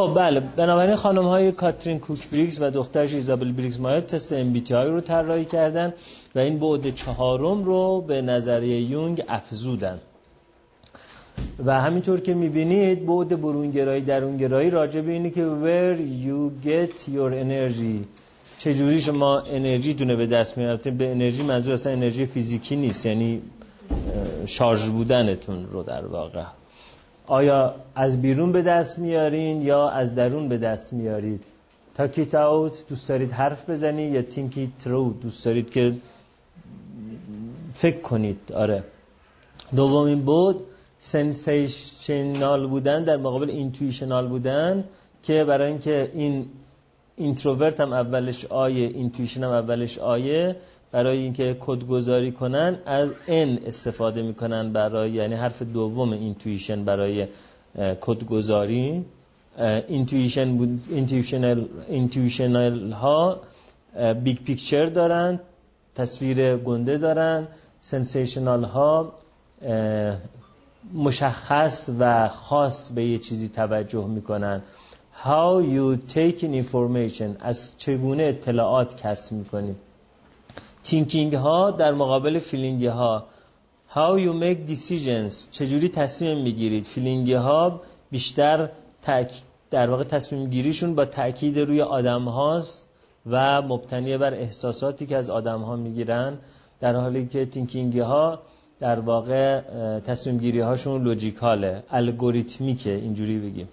خب بله. بنابراین خانم های کاترین کوک بریگز و دخترش ایزابل بریگز مایر تست تی رو طراحی کردن و این بعد چهارم رو به نظریه یونگ افزودن. و همینطور که می‌بینید بعد برونگرایی درونگرایی راجع به اینه که where you get your energy. چجوری شما انرژی دونه به دست میارید به انرژی منظور اصلا انرژی فیزیکی نیست یعنی شارژ بودنتون رو در واقع. آیا از بیرون به دست میارین یا از درون به دست میارید؟ talk it out دوست دارید حرف بزنید یا think it through دوست دارید که فکر کنید؟ آره. دومین بود sensational بودن در مقابل intuitional بودن که برای اینکه این introvert هم اولش I ه intuition هم اولش I ه برای اینکه کدگذاری کنن از N استفاده می‌کنن برای یعنی حرف دوم intuition برای کدگذاری. intuition بود intuitional intuitional ها big picture دارن تصویر گنده دارن sensational ها مشخص و خاص به یه چیزی توجه می‌کنن. How you take in information از چگونه اطلاعات کسب می‌کنیم thinking ها در مقابل feeling ها how you make decisions. چجوری تصمیم می‌گیرید. feeling ها بیشتر در واقع تصمیم گیریشون با تاکید روی آدم هاست و مبتنی بر احساساتی که از آدم ها می‌گیرن. در حالی که thinking ها در واقع تصمیم گیری هاشون logical ه algorithmic ه اینجوری بگیم.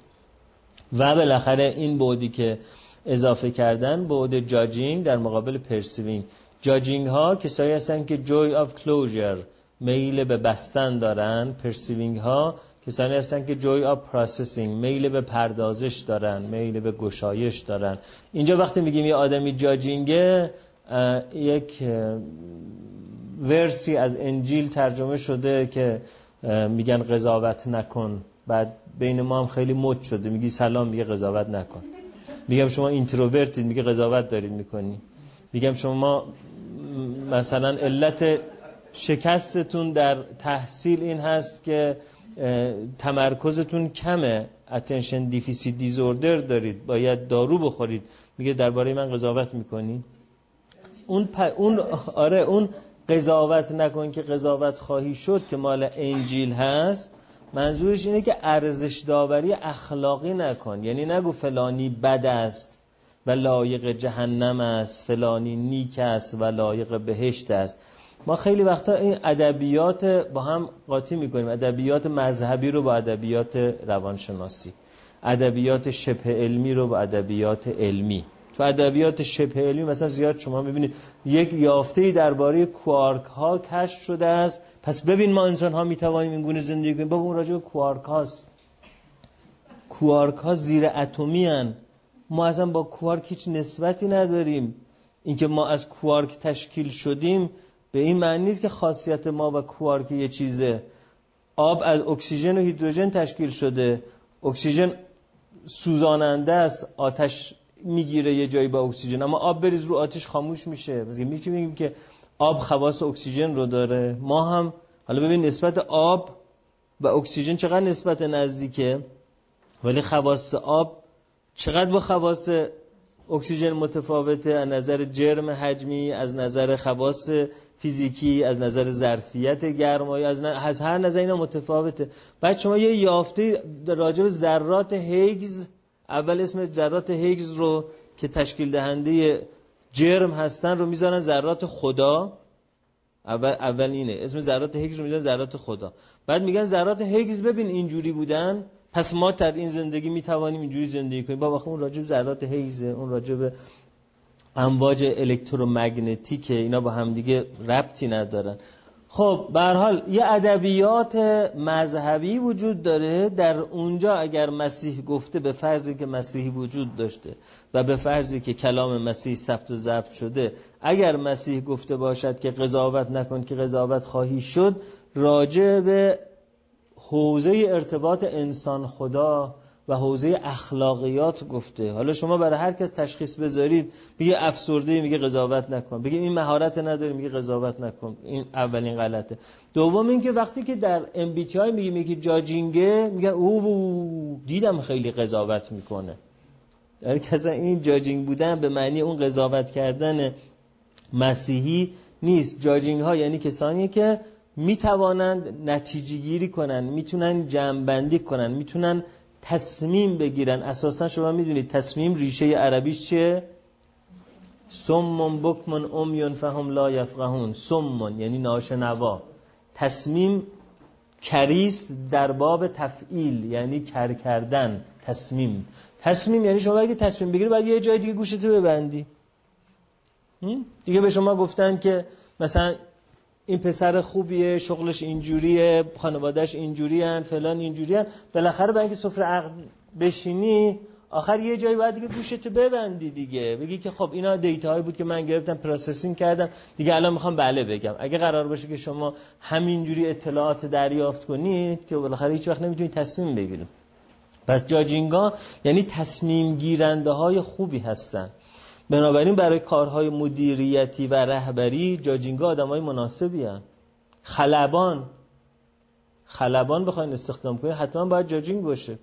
و بالاخره این بعدی که اضافه کردن بود judging در مقابل perceiving judging ها کسایی هستن که joy of closure میل به بستن دارن perceiving ها کسانی هستن که joy of processing میل به پردازش دارن میل به گشایش دارن. اینجا وقتی میگیم یه آدمی judging ه یک verse ی از انجیل ترجمه شده که میگن قضاوت نکن. بعد بین ما هم خیلی مد شده. میگی سلام میگه قضاوت نکن. میگم شما introvert ید میگه قضاوت دارید می‌کنی. میگم شما مثلا علت شکستتون در تحصیل این هست که تمرکزتون کمه attention deficit disorder دارید باید دارو بخورید. میگه درباره من قضاوت می‌کنی؟ اون اون آره اون قضاوت نکن که قضاوت خواهی شد که مال انجیل هست. منظورش اینه که ارزش داوری اخلاقی نکن. یعنی نگو فلانی بد است. و لایق جهنم است. فلانی نیک است و لایق بهشت است. ما خیلی وقتا این ادبیات با هم قاطی می‌کنیم. ادبیات مذهبی رو با ادبیات روانشناسی. ادبیات شبه علمی رو با ادبیات علمی. تو ادبیات شبه علمی مثلا زیاد شما می‌بینید یک یافته درباره کوارک ها کشف شده است. پس ببین ما انسان ها می‌توانیم این گونه زندگی کنیم. بابا اون راجع به کوارک هاست. کوارک ها زیر اتمی هن. ما اصلا با کوارک هیچ نسبتی نداریم. اینکه ما از کوارک تشکیل شدیم به این معنی نیست که خاصیت ما و کوارک یه چیزه. آب از اکسیژن و هیدروژن تشکیل شده. اکسیژن سوزاننده است آتش می‌گیره یه جایی با اکسیژن. اما آب بریز رو آتش خاموش میشه. مثلا میگیم که آب خواص اکسیژن رو داره. ما هم حالا ببین نسبت آب و اکسیژن چقدر نسبت نزدیکه؟ ولی خواص آب چقدر با خواص اکسیژن متفاوته؟ از نظر جرم حجمی از نظر خواص فیزیکی از نظر ظرفیت گرمایی از, از هر نظر اینا متفاوته. بعد شما یه یافته راجع به ذرات هیگز اول اسم ذرات هیگز رو که تشکیل دهنده جرم هستن رو می‌ذارن ذرات خدا. اول اول اینه. اسم ذرات هیگز رو می‌ذارن ذرات خدا. بعد میگن ذرات هیگز ببین اینجوری بودن. پس ما در این زندگی می‌توانیم اینجوری زندگی کنیم. بابا اون راجب ذرات هیگزه اون راجب امواج الکترومگنتیکه اینا با همدیگه ربطی ندارن. خب به حال یه ادبیات مذهبی وجود داره. در اونجا اگر مسیح گفته به فرضی که مسیحی وجود داشته و به فرضی که کلام مسیح ثبت و ضبط شده اگر مسیح گفته باشد که قضاوت نکن که قضاوت خواهی شد راجع به حوزه ارتباط انسان خدا و حوزه اخلاقیات گفته. حالا شما برای هر کس تشخیص بذارید بگه افسرده میگه قضاوت نکن. بگه این مهارت نداری میگه قضاوت نکن. این اولین غلطه. دوم اینکه وقتی که در ام بی تی میگه میگه جاجینگه میگه او دیدم خیلی قضاوت می‌کنه. در کسا این جاجینگ بودن به معنی اون قضاوت کردن مسیحی نیست. جاجینگ ها یعنی کسانی که می‌توانند نتیجه گیری کنن می‌تونن جمعبندی کنن می‌تونن تصمیم بگیرن. اساسا شما می‌دونید تصمیم ریشه عربیش چیه؟ سمون بکمون امیون فهم لا یفقهون. سمون یعنی ناشنوا. تصمیم کریست در باب تفعیل یعنی کر کردن تصمیم. تصمیم یعنی شما اگه تصمیم بگیری باید یه جای دیگه گوشتو ببندی. دیگه به شما گفتن که مثلا این پسر خوبیه شغلش اینجوریه خانوادهش اینجوریه فلان اینجوریه بالاخره برای اینکه سفره عقد بشینی آخر یه جایی باید دیگه گوشتو ببندی دیگه. بگی که خب اینا data بود که من گرفتم processing کردم. دیگه الان می‌خوام بله بگم. اگه قرار باشه که شما همینجوری اطلاعات دریافت کنید که بالاخره هیچ وقت نمی‌تونید تصمیم بگیرید پس جاجینگا یعنی تصمیم گیرنده های خوبی هستن. بنابراین برای کارهای مدیریتی و رهبری جاجینگا آدم های مناسبی هن. خلبان. خلبان بخواین استخدام کنید حتما باید جاجینگ باشه.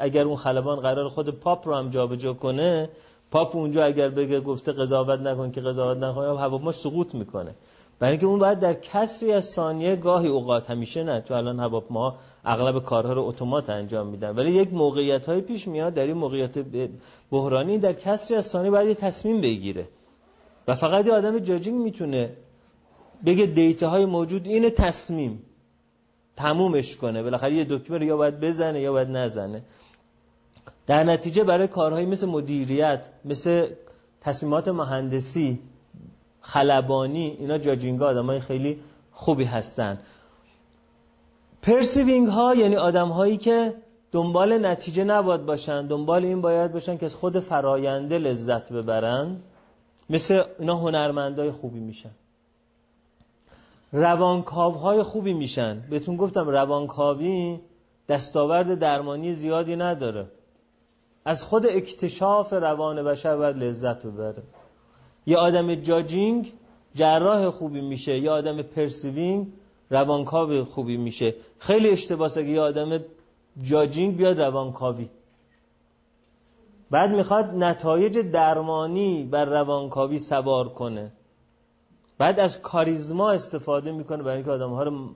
اگر اون خلبان قرار خود پاپ رو هم جابجا کنه پاپ اونجا اگر بگه گفته قضاوت نکن که قضاوت نکن هواپیما سقوط می‌کنه. برای اینکه اون باید در کسری از ثانیه گاهی اوقات همیشه نه. تو الان هواپیما اغلب کارها رو اتومات انجام میدن. ولی یک موقعیت های پیش میاد در این موقعیت بحرانی در کسری از ثانیه باید تصمیم بگیره. و فقط یه آدم جاجینگ می‌تونه بگه دیتا های موجود اینه تصمیم تمومش کنه. بالاخره یه دکمه رو یا باید بزنه یا باید نزنه. در نتیجه برای کارهایی مثل مدیریت مثل تصمیمات مهندسی خلبانی اینا جاجینگا آدم های خیلی خوبی هستن. پرسیوینگ ها یعنی آدم هایی که دنبال نتیجه نباید باشن دنبال این باید باشن که از خود فراینده لذت ببرن. مثل اینا هنرمندای خوبی میشن. روانکاو های خوبی میشن. بهتون گفتم روانکاوی دستاورد درمانی زیادی نداره. از خود اکتشاف روان بشر باید لذت ببره. یه آدم جاجینگ جراح خوبی میشه یه آدم پرسیوینگ روانکاو خوبی میشه. خیلی اشتباس اگه یه آدم جاجینگ بیاد روانکاوی. بعد می‌خواد نتایج درمانی بر روانکاوی سوار کنه. بعد از کاریزما استفاده می‌کنه برای اینکه آدم ها رو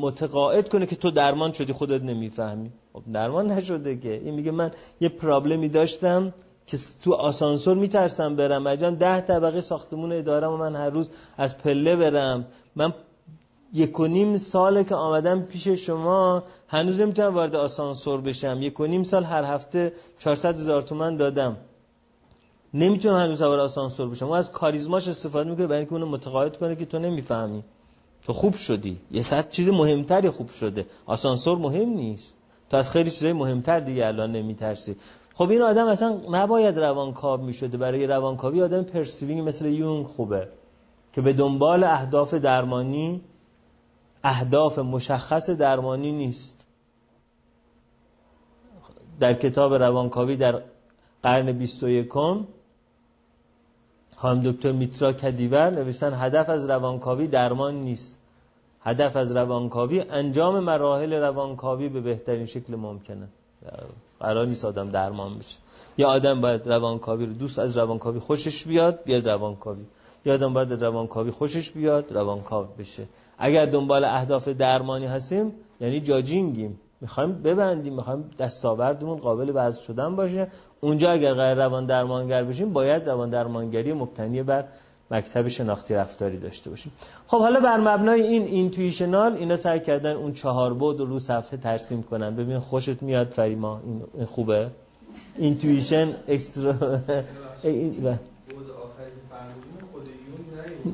متقاعد کنه که تو درمان شدی خودت نمی‌فهمی. خب درمان نشده که. این میگه من یه پرابلمی داشتم که تو آسانسور میترسم برم. مجان ده طبقه ساختمون ادارم و من هر روز از پله برم. من یک و نیم ساله که آمدم پیش شما هنوز نمی‌تونم وارد آسانسور بشم. یک و نیم سال هر هفته 400 هزار تومن دادم. نمی‌تونم هنوز سوار آسانسور بشم. و از کاریزماش استفاده می‌کنه برای اینکه اونو متقاعد کنه که تو نمی‌فهمی. تو خوب شدی. یه صد چیز مهمتری خوب شده. آسانسور مهم نیست. تو از خیلی چیزای مهمتر دیگه الان نمیترسی. خب این آدم اصلا نباید روانکاو می‌شده. برای روانکاوی آدم پرسیوینگ مثل یونگ خوبه که به دنبال اهداف درمانی اهداف مشخص درمانی نیست. در کتاب روانکاوی در قرن 21 خانم دکتر میترا کدیور نوشتن هدف از روانکاوی درمان نیست. هدف از روانکاوی انجام مراحل روانکاوی به بهترین شکل ممکنه. قرار نیست آدم درمان بشه. یا آدم باید روانکاوی رو دوست از روانکاوی خوشش بیاد بیاد روانکاوی. یا آدم باید روانکاوی خوشش بیاد روانکاو بشه. اگر دنبال اهداف درمانی هستیم یعنی جاجینگیم می‌خوایم ببندیم می‌خوایم دستاوردمون قابل وضع شدن باشه. اونجا اگر غیر روان درمانگر بشیم باید روان درمانگری مبتنی بر مکتب شناختی رفتاری داشته باشیم. خب حالا بر مبنای این اینتویشنال اینا سعی کردن اون چهار بود رو صفحه ترسیم کنن. ببین خوشت میاد فریما این خوبه. اینتویشن اکسترا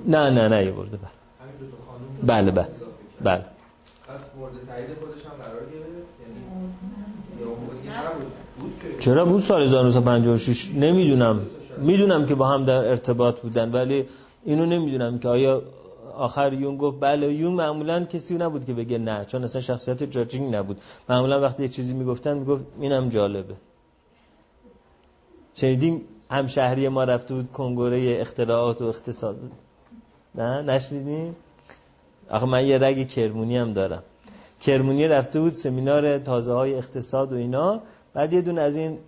نه نه نه یه برده بله. بله بله چرا بود سال 1956 نمی‌دونم. می‌دونم که با هم در ارتباط بودن ولی اینو نمی‌دونم که آیا آخر یون گفت بله یون معمولا کسی نبود که بگه نه چون اصلا شخصیت جاجینگ نبود. معمولا وقتی یه چیزی می‌گفتن می‌گفت اینم جالبه. شنیدیم همشهری ما رفته بود کنگوره اختراعات و اقتصاد؟ نه نشنیدیم آخه من یه رگ کرمونی هم دارم. کرمونی رفته بود سمینار تازه های اقتصاد و اینا. بعد یه دون از این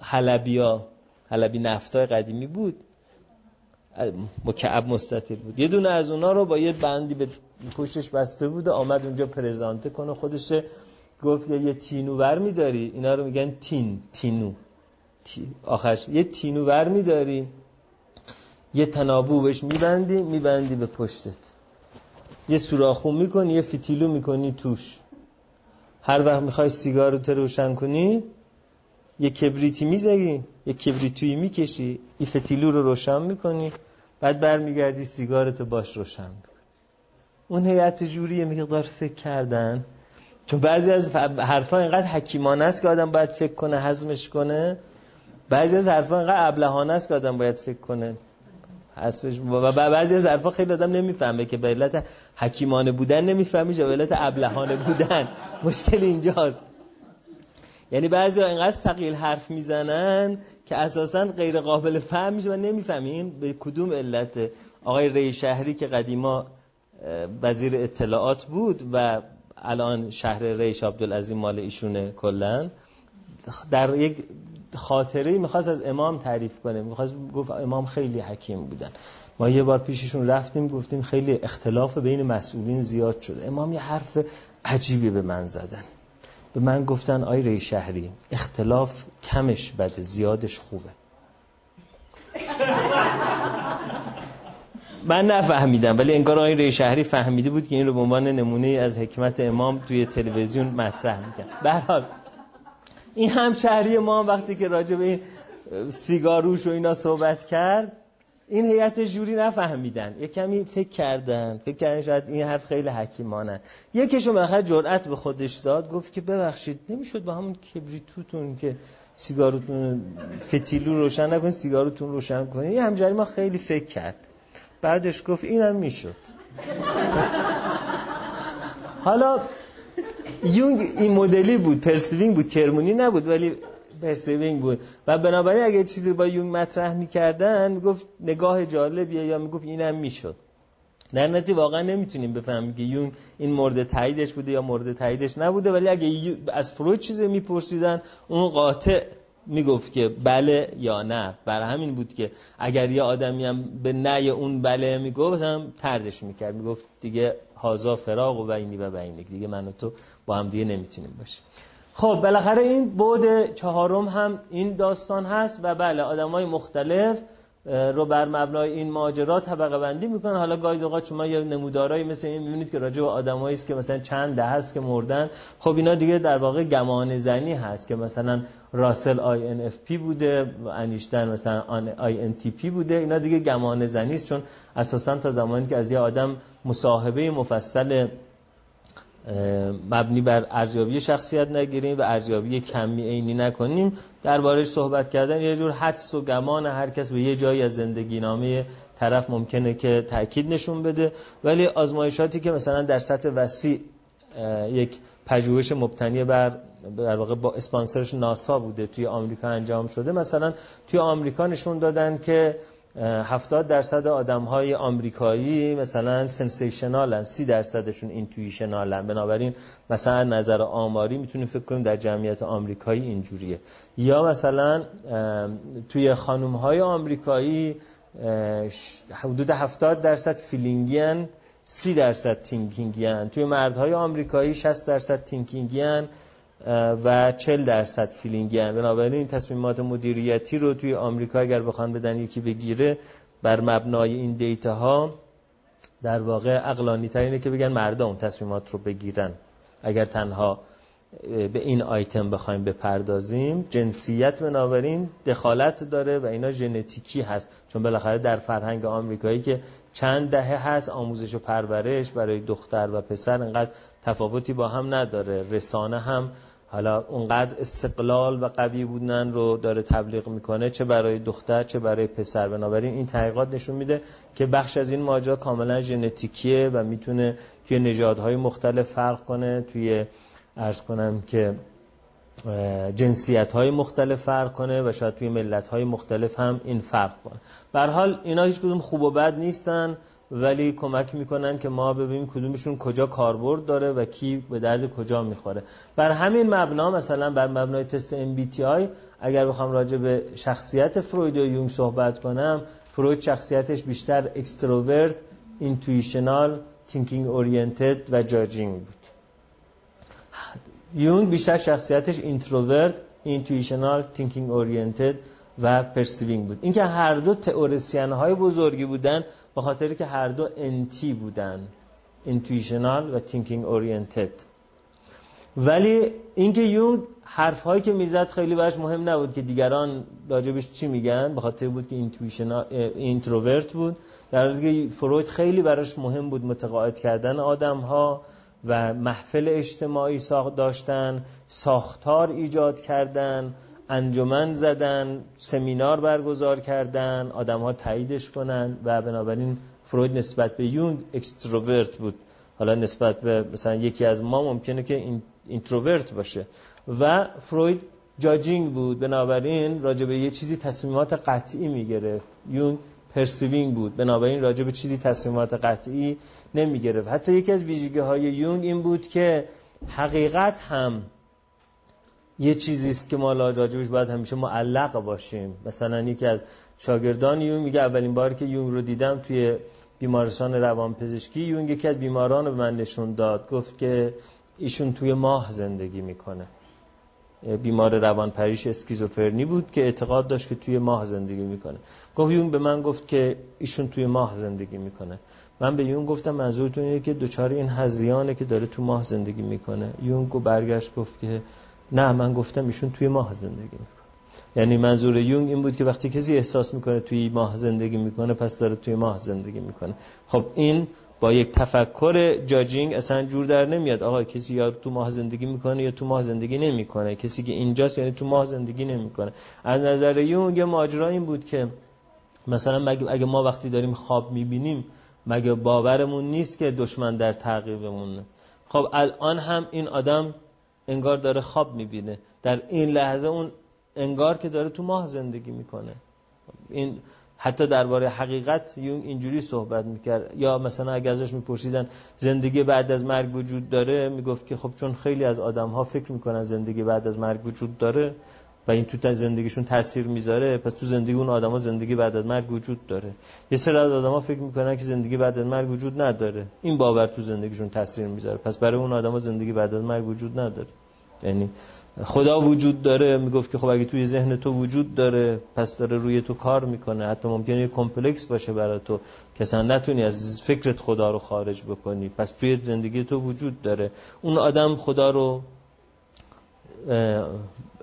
حلبی ها حلبی نفتای قدیمی بود. مکعب مستطیل بود. یه دونه از اونا رو با یه بندی به پشتش بسته بود آمد اونجا پرزانته کنه. خودش گفت یه تینو ور میداری؟ اینا رو میگن تین تینو. آخرش یه تینو ور میداری؟ یه تنابو بهش میبندی میبندی به پشتت. یه سوراخون می‌کنی یه فتیلو می‌کنی توش. هر وقت می‌خوای سیگار رو روشن کنی یه کبریتی می‌زنی یه کبریتویی می‌کشی این فتیلو رو روشن می‌کنی بعد برمیگردی سیگارتو باش روشن می‌کنی. اون هیئت جوری یه مقدار فکر کردن. چون بعضی از حرفا اینقدر حکیمانه است که آدم باید فکر کنه حزمش کنه. بعضی از حرفا اینقدر ابلهانه است که آدم باید فکر کنه. حسبش و بعضی از حرفا خیلی آدم نمی‌فهمه که به علت حکیمانه بودن نمی‌فهمی یا به علت ابلهانه بودن. مشکل اینجاست. یعنی بعضی ها اینقدر سقیل حرف می‌زنن که اساسا غیر قابل فهم میشه و نمی‌فهمیم به کدوم علت آقای ری شهری که قدیما وزیر اطلاعات بود و الان شهر ریش عبدالعظیم مال ایشونه کلن در یک خاطره می‌خواست از امام تعریف کنه. می‌خواست گفت امام خیلی حکیم بودن. ما یه بار پیششون رفتیم گفتیم خیلی اختلاف بین مسئولین زیاد شده. امام یه حرف عجیبی به من زدن. به من گفتن آی ری شهری اختلاف کمش بده زیادش خوبه. من نفهمیدم ولی انگار آقای ری شهری فهمیده بود که این رو به عنوان نمونه از حکمت امام توی تلویزیون مطرح می‌کرد. به حال این همشهری ما وقتی که راجع به این سیگاروش و اینا صحبت کرد این هیئت جوری نفهمیدن. یه کمی فکر کردن. فکر کردن شاید این حرف خیلی حکیمانه. یکیشون بالاخره جرأت به خودش داد. گفت که ببخشید نمی‌شد با همون کبریتوتون که سیگارتون فتیلو روشن نکنید سیگارتون روشن کنید. یه همجری ما خیلی فکر کرد. بعدش گفت اینم می‌شد. حالا یونگ این مدلی بود پرسیوینگ بود کرمونی نبود ولی پرسیوینگ بود. و بنابراین اگه چیزی با یونگ مطرح می‌کردن می‌گفت نگاه جالبیه یا می‌گفت اینم می‌شد. در نتیجه واقعا نمی‌تونیم بفهمیم که یونگ این مورد تاییدش بوده یا مورد تاییدش نبوده. ولی اگه از فروید چیزی میپرسیدن اون قاطع می‌گفت که بله یا نه. برای همین بود که اگر یه آدمی هم به نه اون بله می‌گفت هم تردش می‌کرد. می‌گفت دیگه هازا فراغ و بینی و بینی. دیگه من و تو با هم دیگه نمی‌تونیم باشیم. خب بالاخره این بعد چهارم هم این داستان هست و بله آدمای مختلف رو بر مبنای این ماجرا طبقه بندی می‌کنن. حالا گاهی اوقات شما یه نمودارایی مثل این می‌بینید که راجع به آدمایی است که مثلا چند ده هست که مردن. خب اینا دیگه در واقع گمان زنی هست که مثلا راسل INFP بوده انیشتن مثلا INTP بوده. اینا دیگه گمان زنی است چون اساسا تا زمانی که از یه آدم مصاحبه مفصل مبنی بر ارزیابی شخصیت نگیریم و ارزیابی کمی عینی نکنیم. دربارش صحبت کردن یه جور حدس و گمان هر کس به یه جایی از زندگی نامه طرف ممکنه که تاکید نشون بده. ولی آزمایشاتی که مثلا در سطح وسیع یک پژوهش مبتنی بر در واقع با اسپانسرش ناسا بوده توی آمریکا انجام شده. مثلا توی آمریکا نشون دادن که هفتاد درصد آدم های آمریکایی مثلا sensational ن سی درصدشون intuitional ن بنابراین مثلا نظر آماری می‌تونیم فکر کنیم در جمعیت آمریکایی اینجوریه. یا مثلا توی خانم های آمریکایی حدود هفتاد درصد feeling ی ان سی درصد thinking ی ان توی مردهای آمریکایی 60 درصد thinking ی ان و 40 درصد feeling ی هن بنابراین این تصمیمات مدیریتی رو توی آمریکا اگر بخوان بدن یکی بگیره بر مبنای این دیتا ها در واقع اقلانی ترینه که بگن مردم تصمیمات رو بگیرن. اگر تنها به این آیتم بخوایم بپردازیم جنسیت بنابراین دخالت داره و اینا ژنتیکی هست. چون بالاخره در فرهنگ آمریکایی که چند دهه هست آموزش و پرورش برای دختر و پسر انقدر تفاوتی با هم نداره. رسانه هم حالا اونقدر استقلال و قوی بودن رو داره تبلیغ می‌کنه چه برای دختر چه برای پسر. بنابراین این تحقیقات نشون میده که بخش از این ماجرا کاملا ژنتیکیه و می‌تونه توی نژادهای مختلف فرق کنه. توی ارز کنم که جنسیت های مختلف فرق کنه و شاید توی ملت های مختلف هم این فرق کنه. حال اینا هیچ کدوم خوب و بد نیستن. ولی کمک می‌کنن که ما ببینیم کدومشون کجا کاربرد داره و کی به درد کجا می‌خوره. بر همین مبنا مثلا بر مبنای تست MBTI اگر بخوام راجع به شخصیت فروید و یونگ صحبت کنم فروید شخصیتش بیشتر extrovert intuitional thinking oriented و judging بود. یونگ بیشتر شخصیتش introvert intuitional thinking oriented و perceiving بود. اینکه هر دو تئوریسین های بزرگی بودن به خاطر که هر دو NT بودن intuitional و thinking oriented ولی اینکه یونگ حرف هایی که می‌زد خیلی براش مهم نبود که دیگران راجع بهش چی میگن به خاطر بود که introvert بود. در حالی که فروید خیلی براش مهم بود متقاعد کردن آدم ها و محفل اجتماعی ساخت داشتن ساختار ایجاد کردن انجمن زدن سمینار برگزار کردن آدم ها تاییدش کنن و بنابراین فروید نسبت به یونگ extrovert بود. حالا نسبت به مثلا یکی از ما ممکنه که introvert باشه. و فروید جاجینگ بود. بنابراین راجع به یه چیزی تصمیمات قطعی می‌گرفت. یونگ پرسیوینگ بود. بنابراین راجع به چیزی تصمیمات قطعی نمی‌گرفت. حتی یکی از ویژگی های یونگ این بود که حقیقت هم یه چیزی است که ما راجبش باید همیشه معلق باشیم. مثلا یکی از شاگردان یونگ میگه اولین باری که یونگ رو دیدم توی بیمارستان روانپزشکی یونگ یکی از بیماران رو به من نشون داد. گفت که ایشون توی ماه زندگی می‌کنه. بیمار روان پریش اسکیزوفرنی بود که اعتقاد داشت که توی ماه زندگی می‌کنه. گفت یون به من گفت که ایشون توی ماه زندگی می‌کنه. من به یون گفتم منظورتون اینه که دوچار این هزیانه که داره تو ماه زندگی می‌کنه. یون گفت برگشت گفت که نه من گفتم ایشون توی ماه زندگی می‌کنه. یعنی منظور یونگ این بود که وقتی کسی احساس می‌کنه توی ماه زندگی می‌کنه پس داره توی ماه زندگی می‌کنه. خب این با یک تفکر جاجینگ اصلا جور در نمیاد. آقا کسی یا تو ماه زندگی می‌کنه یا تو ماه زندگی نمی‌کنه. کسی که اینجاست یعنی تو ماه زندگی نمی‌کنه. از نظر یونگ ماجرا این بود که مثلا مگه اگه ما وقتی داریم خواب می‌بینیم مگه باورمون نیست که دشمن در تعقیبمونه؟ خب الان هم این آدم انگار داره خواب می‌بینه. در این لحظه اون انگار که داره تو ماه زندگی می‌کنه. این حتی درباره حقیقت یون اینجوری صحبت می‌کرد. یا مثلا اگه ازش میپرسیدن زندگی بعد از مرگ وجود داره؟ می‌گفت که خب چون خیلی از آدم ها فکر می‌کنن زندگی بعد از مرگ وجود داره و این تو زندگیشون تاثیر می‌ذاره پس تو زندگی اون آدما زندگی بعد از مرگ وجود داره. یه سری از آدما فکر می‌کنن که زندگی بعد از مرگ وجود نداره. این باور تو زندگیشون تاثیر می‌ذاره. پس برای اون آدما زندگی بعد از مرگ وجود نداره. یعنی خدا وجود داره می‌گفت که خب اگه توی ذهن تو وجود داره پس داره روی تو کار می‌کنه. حتی ممکنه یه کمپلکس باشه برای تو. که نتونی از فکرت خدا رو خارج بکنی. پس توی زندگی تو وجود داره. اون آدم خدا رو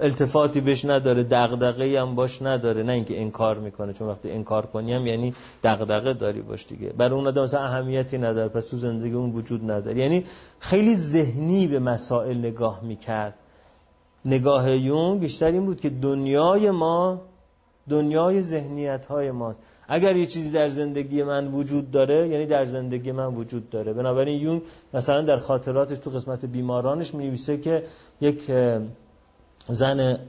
التفاتی بهش نداره دغدغه‌ای هم باش نداره نه اینکه انکار می‌کنه چون وقتی انکار کنی هم یعنی دغدغه داری باش دیگه. برای اون آدم مثلا اهمیتی نداره پس تو زندگی اون وجود نداره. یعنی خیلی ذهنی به مسائل نگاه می‌کرد. نگاه یون بیشتر این بود که دنیای ما دنیای ذهنیت های ماست. اگر یه چیزی در زندگی من وجود داره یعنی در زندگی من وجود داره. بنابراین یون مثلا در خاطراتش تو قسمت بیمارانش می که یک زن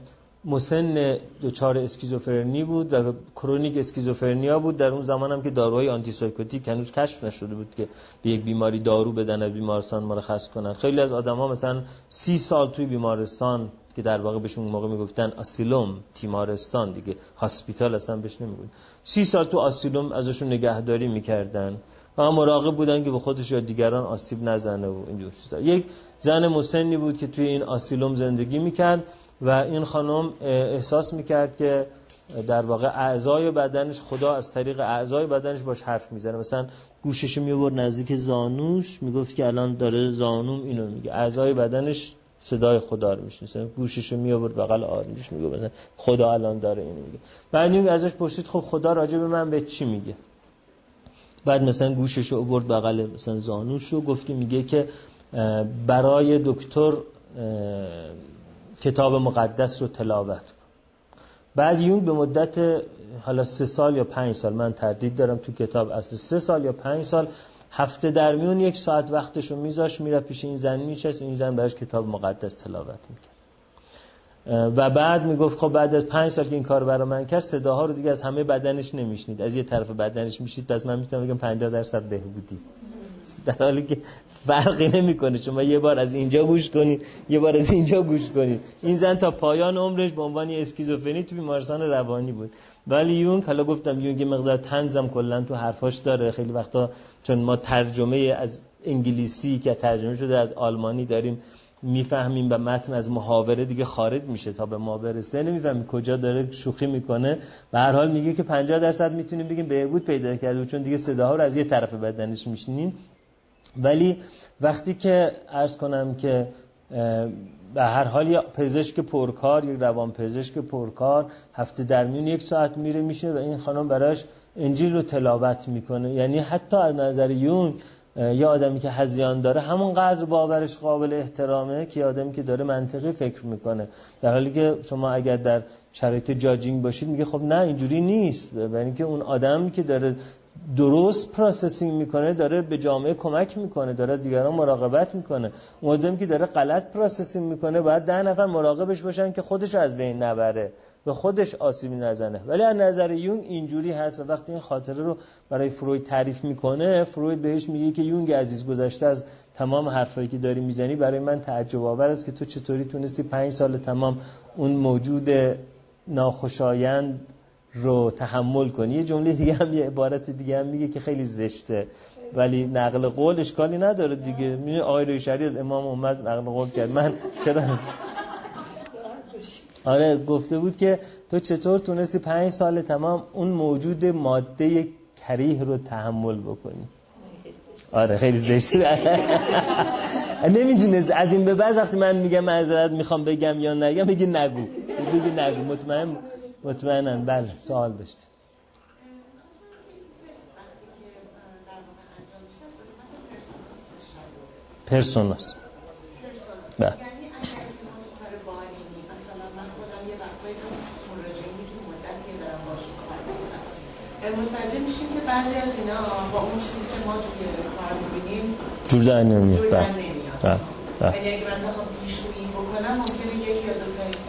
مسن دچار اسکیزوفرنی بود و کرونیک اسکیزوفرنیا بود. در اون زمان هم که داروهای آنتی سایکوتیک هنوز کشف نشده بود که به یک بیماری دارو بدن و بیمارستان مرخص کنن. خیلی از آدم ها مثلا سی سال توی بیمارستان که در واقع بهشون موقع می‌گفتن آسیلوم تیمارستان دیگه. هاسپیتال اصلا بهش نمی‌گفت سی سال تو آسیلوم ازشون نگهداری می‌کردن. و مراقب بودن که به خودش یا دیگران آسیب نزنه و اینجور چیزا. یک زن مسنی بود که توی این آسیلوم زندگی می‌کرد و این خانم احساس می‌کرد که در واقع اعضای بدنش خدا از طریق اعضای بدنش باش حرف می‌زنه. مثلا گوشش می‌برد نزدیک زانوش می‌گفت که الان داره زانوم اینو میگه. اعضای بدنش صدای خدا رو مثلا گوشش رو میآورد بغل آرنجش میگه مثلا خدا الان داره اینو میگه. بعد ازش پرسید خب خدا راجع به من به چی میگه؟ بعد مثلا گوشش رو آورد بغل مثلا زانوش رو گفت که میگه که برای دکتر کتاب مقدس رو تلاوت کن. بعد یونگ به مدت حالا سه سال یا پنج سال من تردید دارم تو کتاب اصل سه سال یا پنج سال هفته در میون یک ساعت وقتش رو میذاش میره پیش این زن میشست این زن براش کتاب مقدس تلاوت می‌کرد. و بعد می‌گفت خب بعد از پنج سال که این کار برای من کرد صداها رو دیگه از همه بدنش نمیشنید. از یه طرف بدنش میشید پس من می‌تونم بگم 50 درصد بهبودی. در حالی که فرقی نمی‌کنه. شما یه بار از اینجا گوش کنید یه بار از اینجا گوش کنید. این زن تا پایان عمرش به عنوان اسکیزوفرنی تو بیمارستان روانی بود. ولی یونگ حالا گفتم یونگ یه مقدار تنزم کلا تو حرفاش داره. خیلی وقتا چون ما ترجمه از انگلیسی که ترجمه شده از آلمانی داریم می‌فهمیم و متن از محاوره دیگه خارج میشه تا به ما برسه. نمی‌فهمیم کجا داره شوخی می‌کنه. و هر حال میگه که 50 درصد می‌تونیم بگیم بهبود پیدا کرده چون دیگه صداها رو از یه طرف بدنش میشنیم ولی وقتی که عرض کنم که به هر حال یا پزشک پرکار یک روان پزشک پرکار هفته در میون یک ساعت میره میشه و این خانم براش انجیل رو تلاوت می‌کنه. یعنی حتی از نظر یونگ یا آدمی که هذیان داره همون قدر باورش قابل احترامه که آدمی که داره منطقی فکر می‌کنه. در حالی که شما اگر در شرایط judging باشید میگه خب نه اینجوری نیست. برای اینکه اون آدمی که داره درست processing می‌کنه داره به جامعه کمک می‌کنه داره دیگران مراقبت می‌کنه. اون که داره غلط processing می‌کنه باید ده نفر مراقبش باشن که خودش از بین نبره. به خودش آسیبی نزنه. ولی از نظر یونگ اینجوری هست و وقتی این خاطره رو برای فروید تعریف می‌کنه فروید بهش میگه که یونگ عزیز گذشته از تمام حرفایی که داری می‌زنی برای من تعجب آور است که تو چطوری تونستی پنج سال تمام اون موجود ناخوشایند رو تحمل کنی. یه جمله دیگه هم یه عبارت دیگه هم میگه که خیلی زشته. ولی نقل قول اشکالی نداره دیگه. می آقای شری از امام اومد نقل قول کرد. من چرا؟ آره گفته بود که تو چطور تونستی پنج سال تمام اون موجود ماده کریه رو تحمل بکنی؟ آره خیلی زشته. نمی‌دونه از این به بعد وقتی من میگم معذرت می‌خوام بگم یا نگم میگه نگو. بگی نگو. مطمئن مطمئنم بله سوال داشتی پرسوناس. بله. متوجه میشیم که بعضی از اینا با اون چیزی که ما توی کار می‌بینیم جور در نمیاد. جور در نمیاد. یعنی اگه من بخوام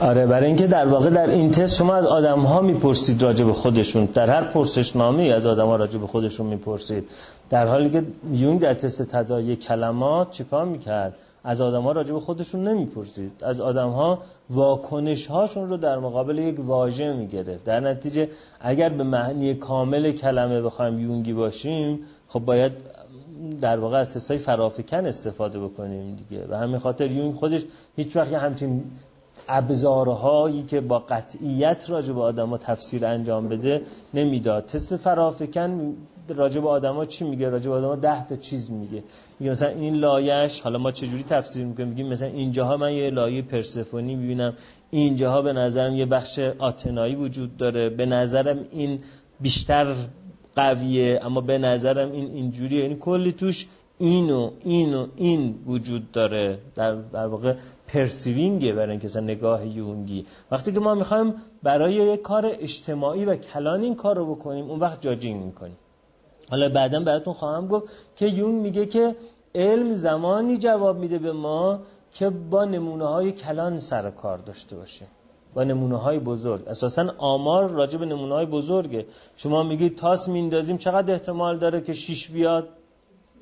آره برای اینکه در واقع در این تست شما از آدم ها می‌پرسید راجع به خودشون. در هر پرسشنامه از آدم ها راجع به خودشون می‌پرسید. در حالی که یونگ در تست تدایی کلمات چیکار می‌کرد؟ از آدم ها راجع به خودشون نمی‌پرسید. از آدم ها واکنش هاشون رو در مقابل یک واژه می‌گرفت. در نتیجه اگر به معنی کامل کلمه بخوایم یونگی باشیم خب باید در واقع از تستای فرافکن استفاده بکنیم دیگه. و همین خاطر یونگ خودش هیچ وقت همچین ابزارهایی که با قطعیت راجع به آدما تفسیر انجام بده نمی‌داد. تست فرافکن راجع به آدما چی میگه؟ راجع به آدما 10 تا چیز میگه. میگه مثلا این لایش حالا ما چه جوری تفسیر می‌کنیم؟ میگیم مثلا اینجاها من یه لایه پرسفونی می‌بینم. اینجاها به نظرم یه بخش آتنایی وجود داره. به نظرم این بیشتر قویه اما به نظرم این اینجوریه. یعنی کلی توش اینو اینو این وجود داره. در, در واقع پرسیوینگه برای اینکه نگاه یونگی. وقتی که ما می‌خوایم برای یک کار اجتماعی و کلان این کار رو بکنیم اون وقت جاجینگ می‌کنیم. حالا بعدا براتون خواهم گفت که یونگ میگه که علم زمانی جواب میده به ما که با نمونه های کلان سر کار داشته باشیم. با نمونه های بزرگ. اساسا آمار راجع به نمونه های بزرگه. شما میگید تاس میندازیم چقدر احتمال داره که شیش بیاد؟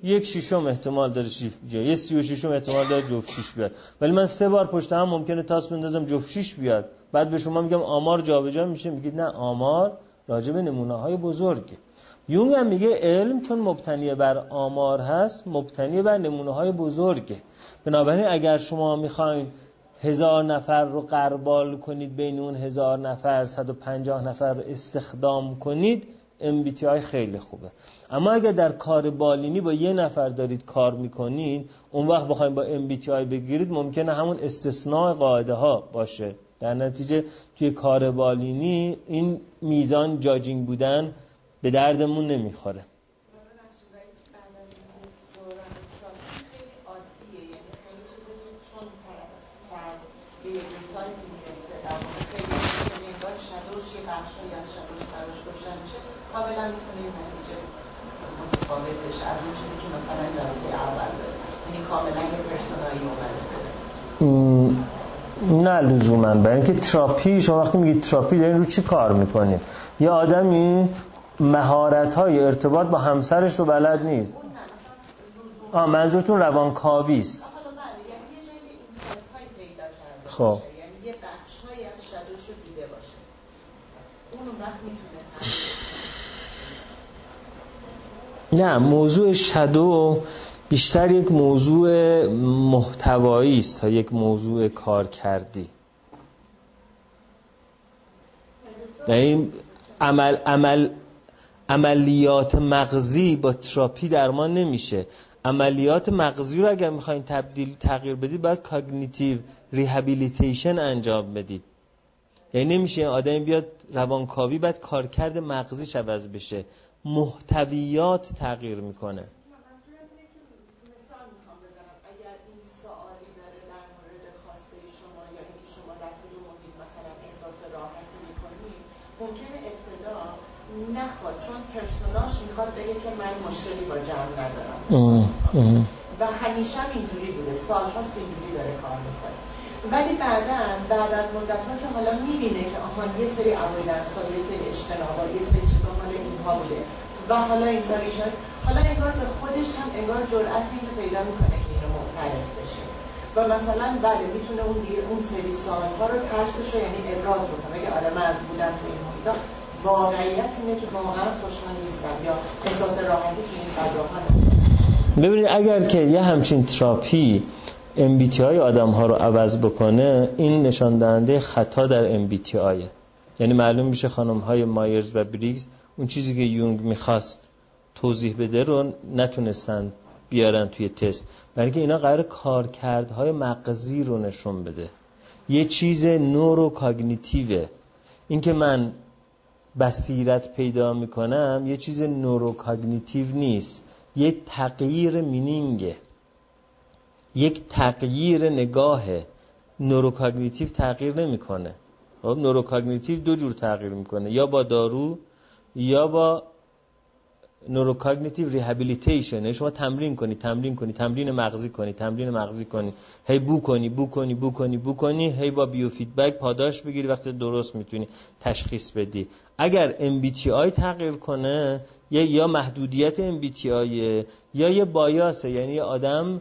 یک شیشم احتمال داره شیش بیاد. یه سی و شیشم احتمال داره جفت شیش بیاد. ولی من سه بار پشت هم ممکنه تاس بندازم جفت شیش بیاد. بعد به شما میگم آمار جابجا میشه. میگید نه آمار راجع به نمونه های بزرگه. یونگ هم میگه علم چون مبتنی بر آمار هست مبتنی بر نمونه های بزرگه. بنابراین اگر شما می‌خواین هزار نفر رو قربال کنید بین اون هزار نفر 150 نفر رو استخدام کنید MBTI خیلی خوبه. اما اگر در کار بالینی با یه نفر دارید کار می‌کنید اون وقت بخواید با MBTI بگیرید ممکنه همون استثناء قاعده ها باشه. در نتیجه توی کار بالینی این میزان جاجینگ بودن به دردمون نمی‌خوره. کاملا می‌تونه یه نتیجه. متفاوت بشه. از اون چیزی که مثلا جلسه اول داره. یعنی کاملا یه پرسونایی اومده. نه لزوما. برای اینکه تراپی شما وقتی میگید تراپی دارین رو چی کار می‌کنید یه آدمی مهارت های ارتباط با همسرش رو بلد نیست. آه منظورتون روانکاوی است. خب. یعنی یه بخشهایی از شدوش رو دیده باشه. اون وقت می‌تونه نه موضوع shadow بیشتر یک موضوع محتوایی است تا یک موضوع کارکردی. یعنی عمل, عمل عملیات مغزی با تراپی درمان نمیشه. عملیات مغزی رو اگر می‌خواین تبدیل تغییر بدید باید cognitive rehabilitation انجام بدید. یعنی نمیشه آدم بیاد روانکاوی بعد کارکرد مغزیش عوض بشه. محتویات تغییر می‌کنه. ممکنه ابتدا نخواد چون پرسوناش می‌خواد بگه که من مشکلی با جمع ندارم و همیشه هم اینجوری بوده سال هاست اینجوری داره کار می‌کنه ولی بعدا بعد از مدت ها که حالا می‌بینه که آهان یه سری اویدنس ها یه سری اجتناب یه سری چیزا اینها بوده. و حالا این شد حالا انگار به خودش هم انگار جرأت این پیدا می‌کنه که اینو معترف بشه. و مثلا بله می‌تونه اون دیگه اون سری سالها رو ترسش رو یعنی ابراز بکنه. که آره من از بودن تو این محیطا واقعیت اینه که واقعا خوشحال نیستم یا احساس راحتی تو این فضاها ببینید اگر که یه همچین تراپی MBTI آدم ها رو عوض بکنه این نشان دهنده خطا در MBTI یعنی معلوم میشه خانم های مایرز و بریگز اون چیزی که یونگ می‌خواست توضیح بده رو نتونستن بیارن توی تست. برای اینکه اینا قرار کارکردهای مغزی رو نشون بده. یه چیز neurocognitive ه اینکه من بصیرت پیدا می‌کنم یه چیز neurocognitive نیست. یه تغییر meaning ه. یک تغییر نگاهه. neurocognitive تغییر نمی‌کنه. خب neurocognitive دو جور تغییر می‌کنه. یا با دارو یا با neurocognitive rehabilitation یعنی شما تمرین کنی تمرین کنی تمرین مغزی کنی تمرین مغزی کنی. هی بو کنی بو کنی بو کنی بو کنی هی با biofeedback پاداش بگیری وقتی درست می‌تونی تشخیص بدی. اگر MBTI تغییر کنه یا یا محدودیت MBTI یا یه بایاسه یعنی یه آدم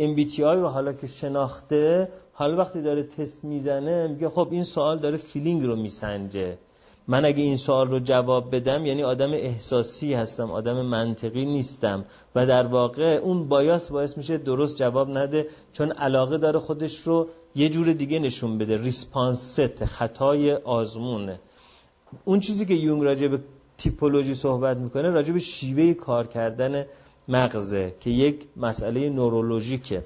MBTI رو حالا که شناخته حالا وقتی داره تست می‌زنه میگه خب این سوال داره فیلینگ رو میسنجه. من اگه این سوال رو جواب بدم یعنی آدم احساسی هستم آدم منطقی نیستم. و در واقع اون بایاس باعث میشه درست جواب نده چون علاقه داره خودش رو یه جور دیگه نشون بده. ریسپانست خطای آزمونه. اون چیزی که یونگ راجع به تیپولوژی صحبت می‌کنه راجع به شیوه کار کردن مغزه که یک مسئله نورولوژیکه.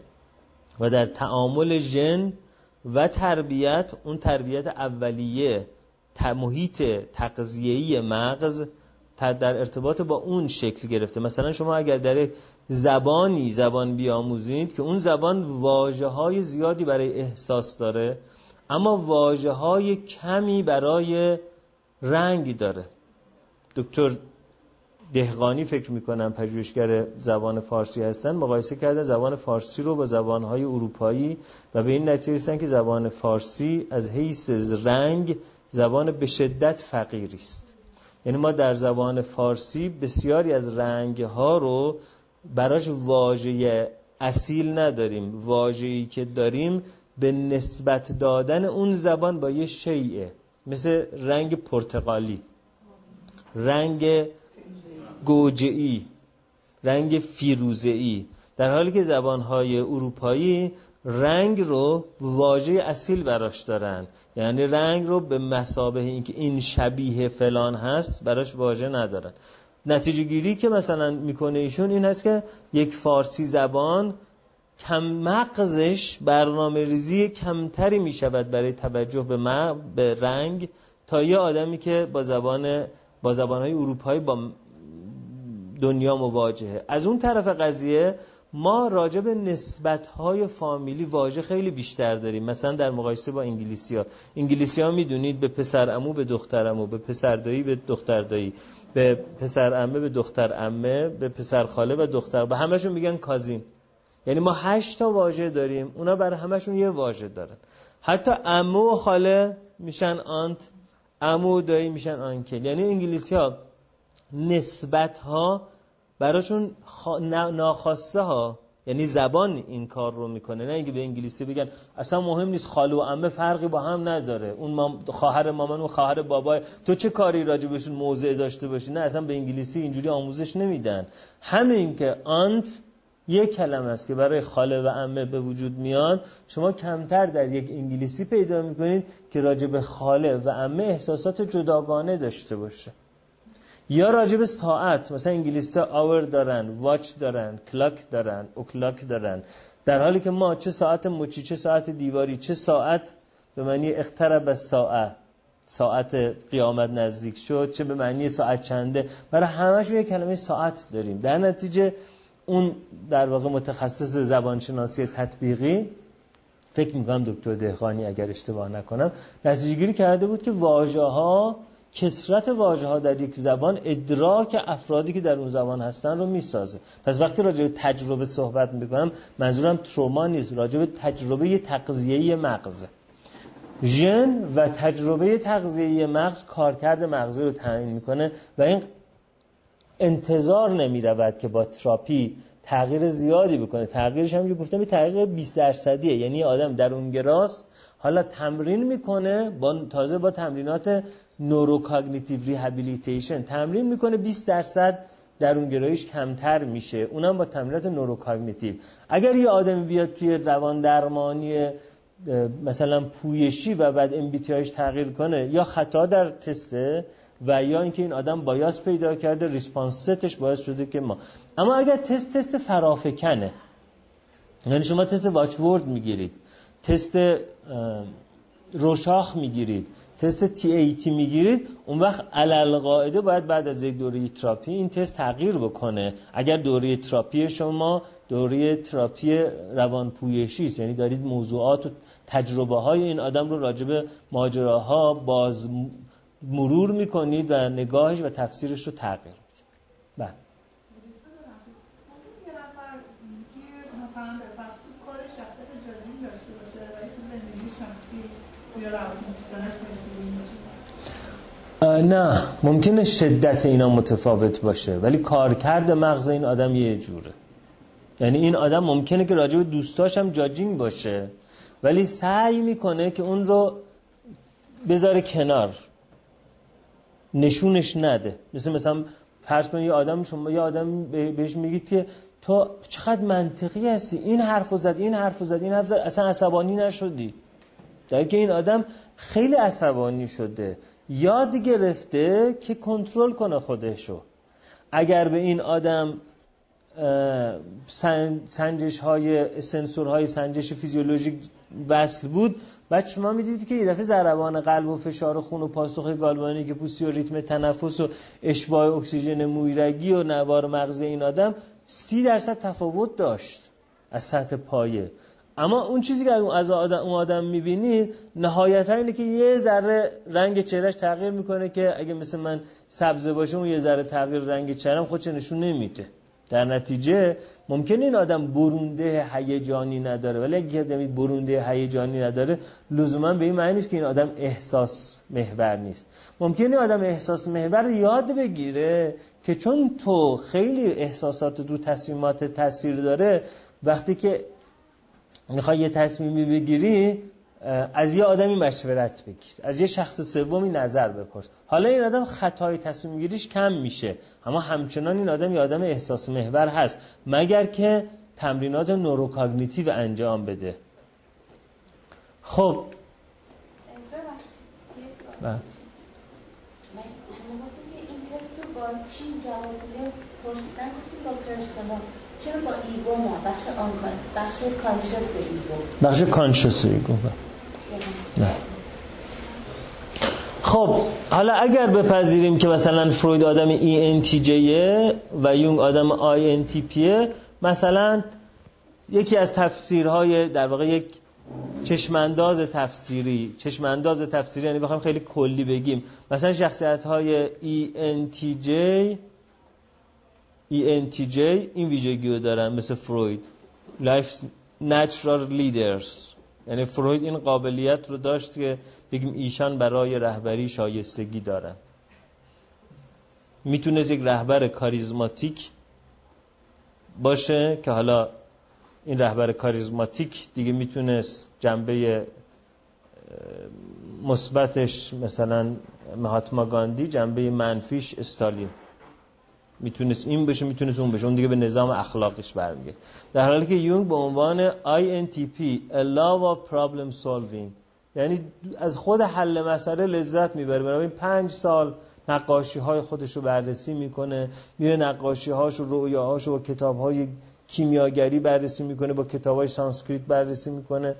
و در تعامل ژن و تربیت اون تربیت اولیه. محیط تغذیه‌ای مغز در ارتباط با اون شکل گرفته. مثلا شما اگر در زبانی زبان بیاموزید که اون زبان واجه های زیادی برای احساس داره اما واجه های کمی برای رنگ داره. دکتر دهقانی فکر می‌کنم پژوهشگر زبان فارسی هستن مقایسه کردن زبان فارسی رو با زبانهای اروپایی و به این نتیجه رسیدن که زبان فارسی از حیث رنگ زبان به شدت فقیری است. یعنی ما در زبان فارسی بسیاری از رنگ ها رو براش واژه اصیل نداریم. واژه‌ای که داریم به نسبت دادن اون زبان با یه شیعه مثل رنگ پرتقالی رنگ گوجه‌ای رنگ فیروزه‌ای. در حالی که زبانهای اروپایی رنگ رو واژه اصیل براش دارن. یعنی رنگ رو به مسابه اینکه این شبیه فلان هست براش واژه ندارن. نتیجه گیری که مثلا می‌کنه ایشون این هست که یک فارسی زبان کم مغزش برنامه ریزی کمتری می‌شود برای توجه به, به رنگ تا یه آدمی که با زبان با زبانهای اروپایی با دنیا مواجهه. از اون طرف قضیه ما راجع به نسبت های فامیلی واژه خیلی بیشتر داریم. مثلا در مقایسه با انگلیسی ها انگلیسی ها می‌دونید به پسر امو به دختر امو. به پسر دایی به دختر دایی. به پسر امه به دختر امه. به پسر خاله و دختر به همشون میگن کازین. یعنی ما هشت تا واژه داریم. اونا برای همشون یه واژه دارن. حتی امو و خاله میشن آنت امو و دایی میشن آنکل. یعنی انگلیسی ها نسبت ها براشون ناخواسته ها یعنی زبان این کار رو می‌کنه. نه اینکه به انگلیسی بگن اصلا مهم نیست خالو و عمه فرقی با هم نداره. اون مام... خواهر مامان و خواهر بابای. تو چه کاری راجع بهشون موضع داشته باشی؟ نه اصلا به انگلیسی اینجوری آموزش نمیدن. همین که آنت یک کلمه است که برای خاله و عمه به وجود میان شما کمتر در یک انگلیسی پیدا می‌کنید که راجع به خاله و عمه احساسات جداگانه داشته باشه. یا راجب ساعت مثلا انگلیسی آور دارن واچ دارن کلاک دارن اوکلاک دارن. در حالی که ما چه ساعت مچی چه ساعت دیواری چه ساعت به معنی اقترب ساعت ساعت قیامت نزدیک شد چه به معنی ساعت چنده. برای همشون یه کلمه ساعت داریم. در نتیجه اون در واقع متخصص زبانشناسی تطبیقی فکر می‌کنم دکتر دهقانی اگر اشتباه نکنم نتیجه گیری کرده بود که واژه ها کسرت واژه ها در یک زبان ادراک افرادی که در اون زبان هستن رو می‌سازه. پس وقتی راجع به تجربه صحبت می‌کنم منظورم تروما نیست راجع به تجربه تغذیه مغزه. ژن و تجربه تغذیه مغز کارکرد مغزی رو تعیین می‌کنه و این انتظار نمی رود که با تراپی تغییر زیادی بکنه. تغییرش هم گفتم تغییر 20 درصدیه. یعنی آدم درون‌گراست حالا تمرین می‌کنه با تازه با تمرینات neurocognitive rehabilitation تمرین می‌کنه 20 درصد درونگراییش کمتر میشه. اونم با تمرینات neurocognitive اگر یه آدمی بیاد توی روان درمانی مثلا پویشی و بعد MBTI اش تغییر کنه یا خطا در تسته و یا اینکه این آدم bias پیدا کرده response set ش باعث شده که ما. اما اگر تست تست فرافکنه یعنی شما تست واچورد می‌گیرید تست رورشاخ می‌گیرید تست TAT می‌گیرید اون وقت علی‌القاعده باید بعد از یک دوره تراپی این تست تغییر بکنه. اگر دوره تراپی شما دوره تراپی روانپویشی است یعنی دارید موضوعات و تجربه های این آدم رو راجب ماجراها باز مرور می‌کنید و نگاهش و تفسیرش رو تغییر می‌دید بله. نه ممکنه شدت اینا متفاوت باشه ولی کارکرد مغز این آدم یه جوره. یعنی این آدم ممکنه که راجع به دوستاش هم جاجینگ باشه ولی سعی می‌کنه که اون رو بذاره کنار. نشونش نده. مثل مثلا فرض کنید یه آدم شما یه آدم بهش میگید که تو چقدر منطقی هستی این حرفو زد این حرفو زد این حرف زد اصلا عصبانی نشدی. در که این آدم خیلی عصبانی شده. یاد گرفته که کنترل کنه خودشو. اگر به این آدم سنجش های سنسور های سنجش فیزیولوژیک وصل بود بعد شما می‌دیدید که یه دفعه ضربان قلب و فشار خون و پاسخ گالوانی که پوستی و ریتم تنفس و اشباع اکسیژن مویرگی و نوار مغز این آدم سی درصد تفاوت داشت از سطح پایه. اما اون چیزی که از آدم اون آدم می‌بینید نهایتا اینه که یه ذره رنگ چهرش تغییر می‌کنه که اگه مثل من سبزه باشه اون یه ذره تغییر رنگ چهرم خودش نشون نمیده. در نتیجه ممکنه این آدم برونده هیجانی نداره ولی اگه آدمی برونده هیجانی نداره لزوما به این معنی نیست که این آدم احساس محور نیست. ممکنه آدم احساس محور یاد بگیره که چون تو خیلی احساسات دو تصمیمات تاثیر داره وقتی که می‌خوای یه تصمیمی بگیری از یه آدمی مشورت بگیر از یه شخص سومی نظر بپرس. حالا این آدم خطای تصمیم گیریش کم میشه اما همچنان این آدم یه آدم احساس محور هست مگر که تمرینات neurocognitive انجام بده. خب. این تست با چی جواب با چرا با ego نه بخش بخش conscious ego. بخش conscious ego نه. خب حالا اگر بپذیریم که مثلا فروید آدم ENTJ و یونگ آدم INTP مثلا یکی از تفسیرهای در واقع یک چشمانداز تفسیری چشمانداز تفسیری یعنی بخوایم خیلی کلی بگیم. مثلا شخصیت های ENTJ ENTJ این ویژگی رو دارن مثل فروید. Life's Natural Leaders. یعنی فروید این قابلیت رو داشت که بگیم ایشان برای رهبری شایستگی دارن. می‌تونست یک رهبر کاریزماتیک باشه که حالا این رهبر کاریزماتیک دیگه می‌تونست جنبه مثبتش مثلا مهاتما گاندی جنبه منفیش استالین. می‌تونست این بشه می‌تونست اون بشه اون دیگه به نظام اخلاقش برمیگه در حالی که یونگ به عنوان INTP A Love of Problem Solving یعنی از خود حل مسئله لذت می‌بره. بنابراین پنج سال نقاشی های خودش رو بررسی می‌کنه میره نقاشی هاش و رویاهاش و کتاب های کیمیاگری بررسی می‌کنه با کتاب های سانسکریت بررسی می‌کنه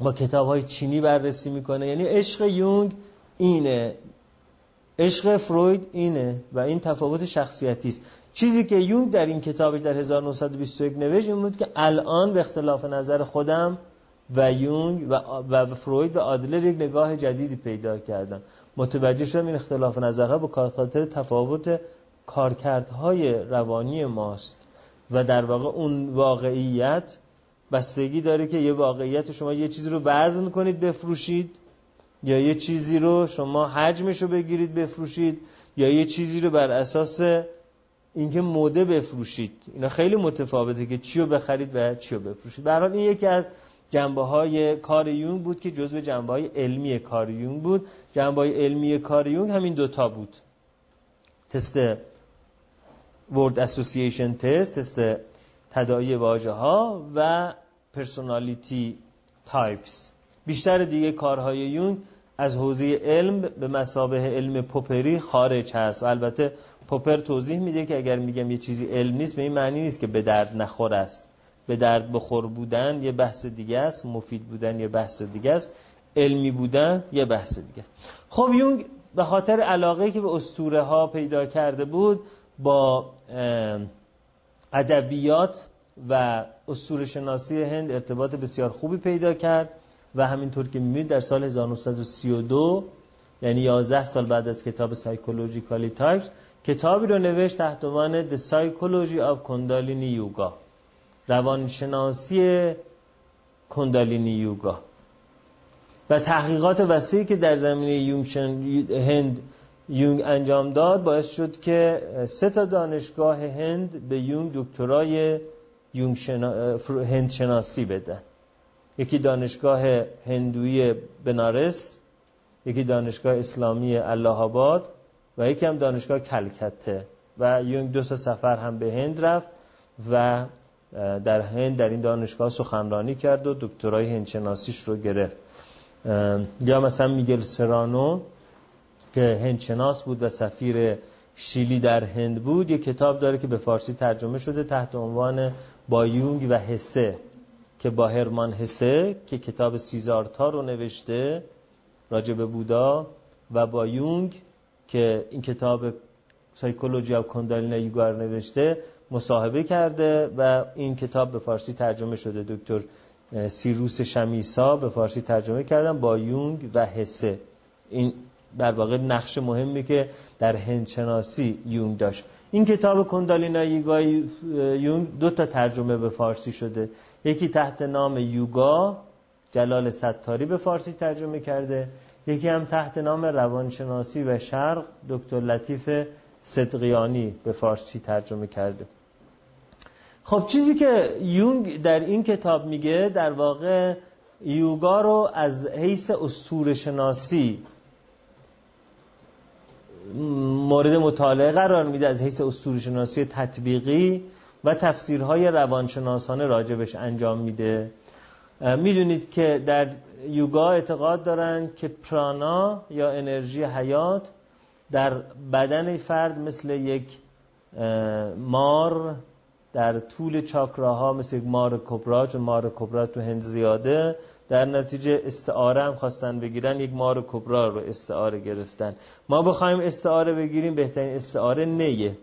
با کتاب های چینی بررسی می‌کنه. یعنی عشق یونگ اینه. عشق فروید اینه و این تفاوت شخصیتی است. چیزی که یونگ در این کتابش در 1921 نوشت این بود که الان به اختلاف نظر خودم و یونگ و, فروید و آدلر یک نگاه جدیدی پیدا کردم متوجه شدم این اختلاف نظرها با خاطر تفاوت کارکردهای روانی ماست و در واقع اون واقعیت بستگی داره که یه واقعیت شما یه چیزی رو وزن کنید بفروشید یا یه چیزی رو شما حجمش رو بگیرید بفروشید یا یه چیزی رو بر اساس اینکه موده بفروشید. اینا خیلی متفاوته که چی رو بخرید و چی رو بفروشید. به این یکی از جنبه های کار بود که جزو جنبه های علمی کار یونگ بود. جنبه های علمی کار یونگ همین دوتا بود. تست word association test تست تداعی واژه ها و personality types. بیشتر دیگه کارهای یونگ از حوزه علم به مثابه علم پوپری خارج هست. و البته پوپر توضیح میده که اگر میگم یه چیزی علم نیست به این معنی نیست که به درد نخور است. به درد بخور بودن یه بحث دیگه است مفید بودن یه بحث دیگه است علمی بودن یه بحث دیگه است. خب یونگ به خاطر علاقه که به اسطوره ها پیدا کرده بود با ادبیات و اسطوره شناسی هند ارتباط بسیار خوبی پیدا کرد. و همینطور که می‌بینید در سال 1932 یعنی 11 سال بعد از کتاب سایکولوژیکالی تایپس کتابی رو نوشت تحت عنوان The Psychology of Kundalini Yoga روانشناسی کندالینی یوگا. و تحقیقات وسیعی که در زمینه هند یونگ انجام داد باعث شد که سه تا دانشگاه هند به یونگ دکترای یونگ شنا... هند شناسی بدن. یکی دانشگاه هندوی بنارس یکی دانشگاه اسلامی الله آباد و یکی هم دانشگاه کلکته و یونگ دو سفر هم به هند رفت و در هند در این دانشگاه سخنرانی کرد و دکترای هندشناسیش رو گرفت. یا مثلا میگل سرانو که هندشناس بود و سفیر شیلی در هند بود یه کتاب داره که به فارسی ترجمه شده تحت عنوان با یونگ و حسه. که با هرمان حسه که کتاب سیزارتا رو نوشته راجب بودا و با یونگ که این کتاب سایکولوژی و کندالین یوگار نوشته مصاحبه کرده و این کتاب به فارسی ترجمه شده. دکتر سیروس شمیسا به فارسی ترجمه کردن با یونگ و حسه این در واقع نقش مهمی که در هندشناسی یونگ داشت. این کتاب کندالینا یوگا یونگ دو تا ترجمه به فارسی شده. یکی تحت نام یوگا جلال ستاری به فارسی ترجمه کرده. یکی هم تحت نام روانشناسی و شرق دکتر لطیف صدقیانی به فارسی ترجمه کرده. خب چیزی که یونگ در این کتاب میگه در واقع یوگا رو از حیث استور شناسی مورد مطالعه قرار میده از حیث استور شناسی تطبیقی و تفسیرهای روانشناسانه راجبش انجام میده. می‌دونید که در یوگا اعتقاد دارن که پرانا یا انرژی حیات در بدن فرد مثل یک مار در طول چاکراها مثل مار کبرا چون مار کبرا تو هند زیاده در نتیجه استعاره هم خواستن بگیرن یک مار کبرا رو استعاره گرفتن. ما بخوایم استعاره بگیریم بهترین استعاره نیه.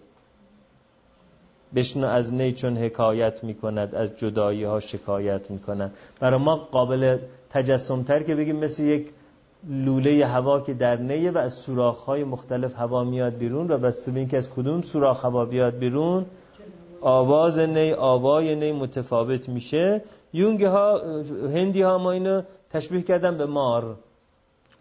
بشنو از نی چون حکایت می‌کند از جدایی ها شکایت می‌کند. برای ما قابل تجسم تر که بگیم مثل یک لوله هوا که در نیه و از سوراخ های مختلف هوا میاد بیرون و بسته به اینکه از کدوم سوراخ هوا بیاد بیرون؟ آواز نی آوای نی متفاوت میشه. یونگ ها هندی ها ما اینو تشبیه کردن به مار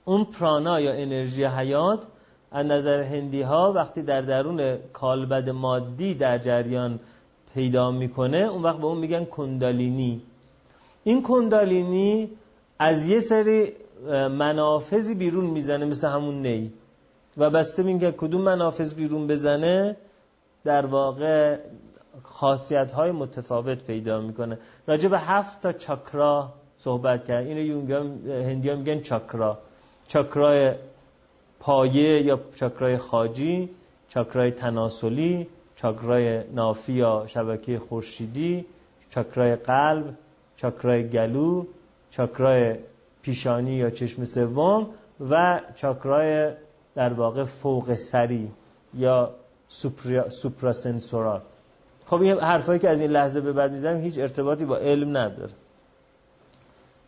اون پرانا یا انرژی حیات از نظر هندی ها وقتی در درون کالبد مادی در جریان پیدا می‌کنه اون وقت به اون میگن کندالینی این کندالینی از یه سری منافذی بیرون می‌زنه مثل همون نی و بسته که کدوم منافذ بیرون بزنه در واقع خاصیت های متفاوت پیدا می‌کنه. راجع به هفت تا چاکرا صحبت کرد اینو یونگ هندی میگن چاکرا. چاکرای پایه یا چاکرای خاجی چاکرای تناسلی چاکرای نافی یا شبکه خورشیدی چاکرای قلب چاکرای گلو چاکرای پیشانی یا چشم سوم و چاکرای در واقع فوق سری یا سوپراسنسورال. خب این حرفایی که از این لحظه به بعد می‌زنم هیچ ارتباطی با علم نداره.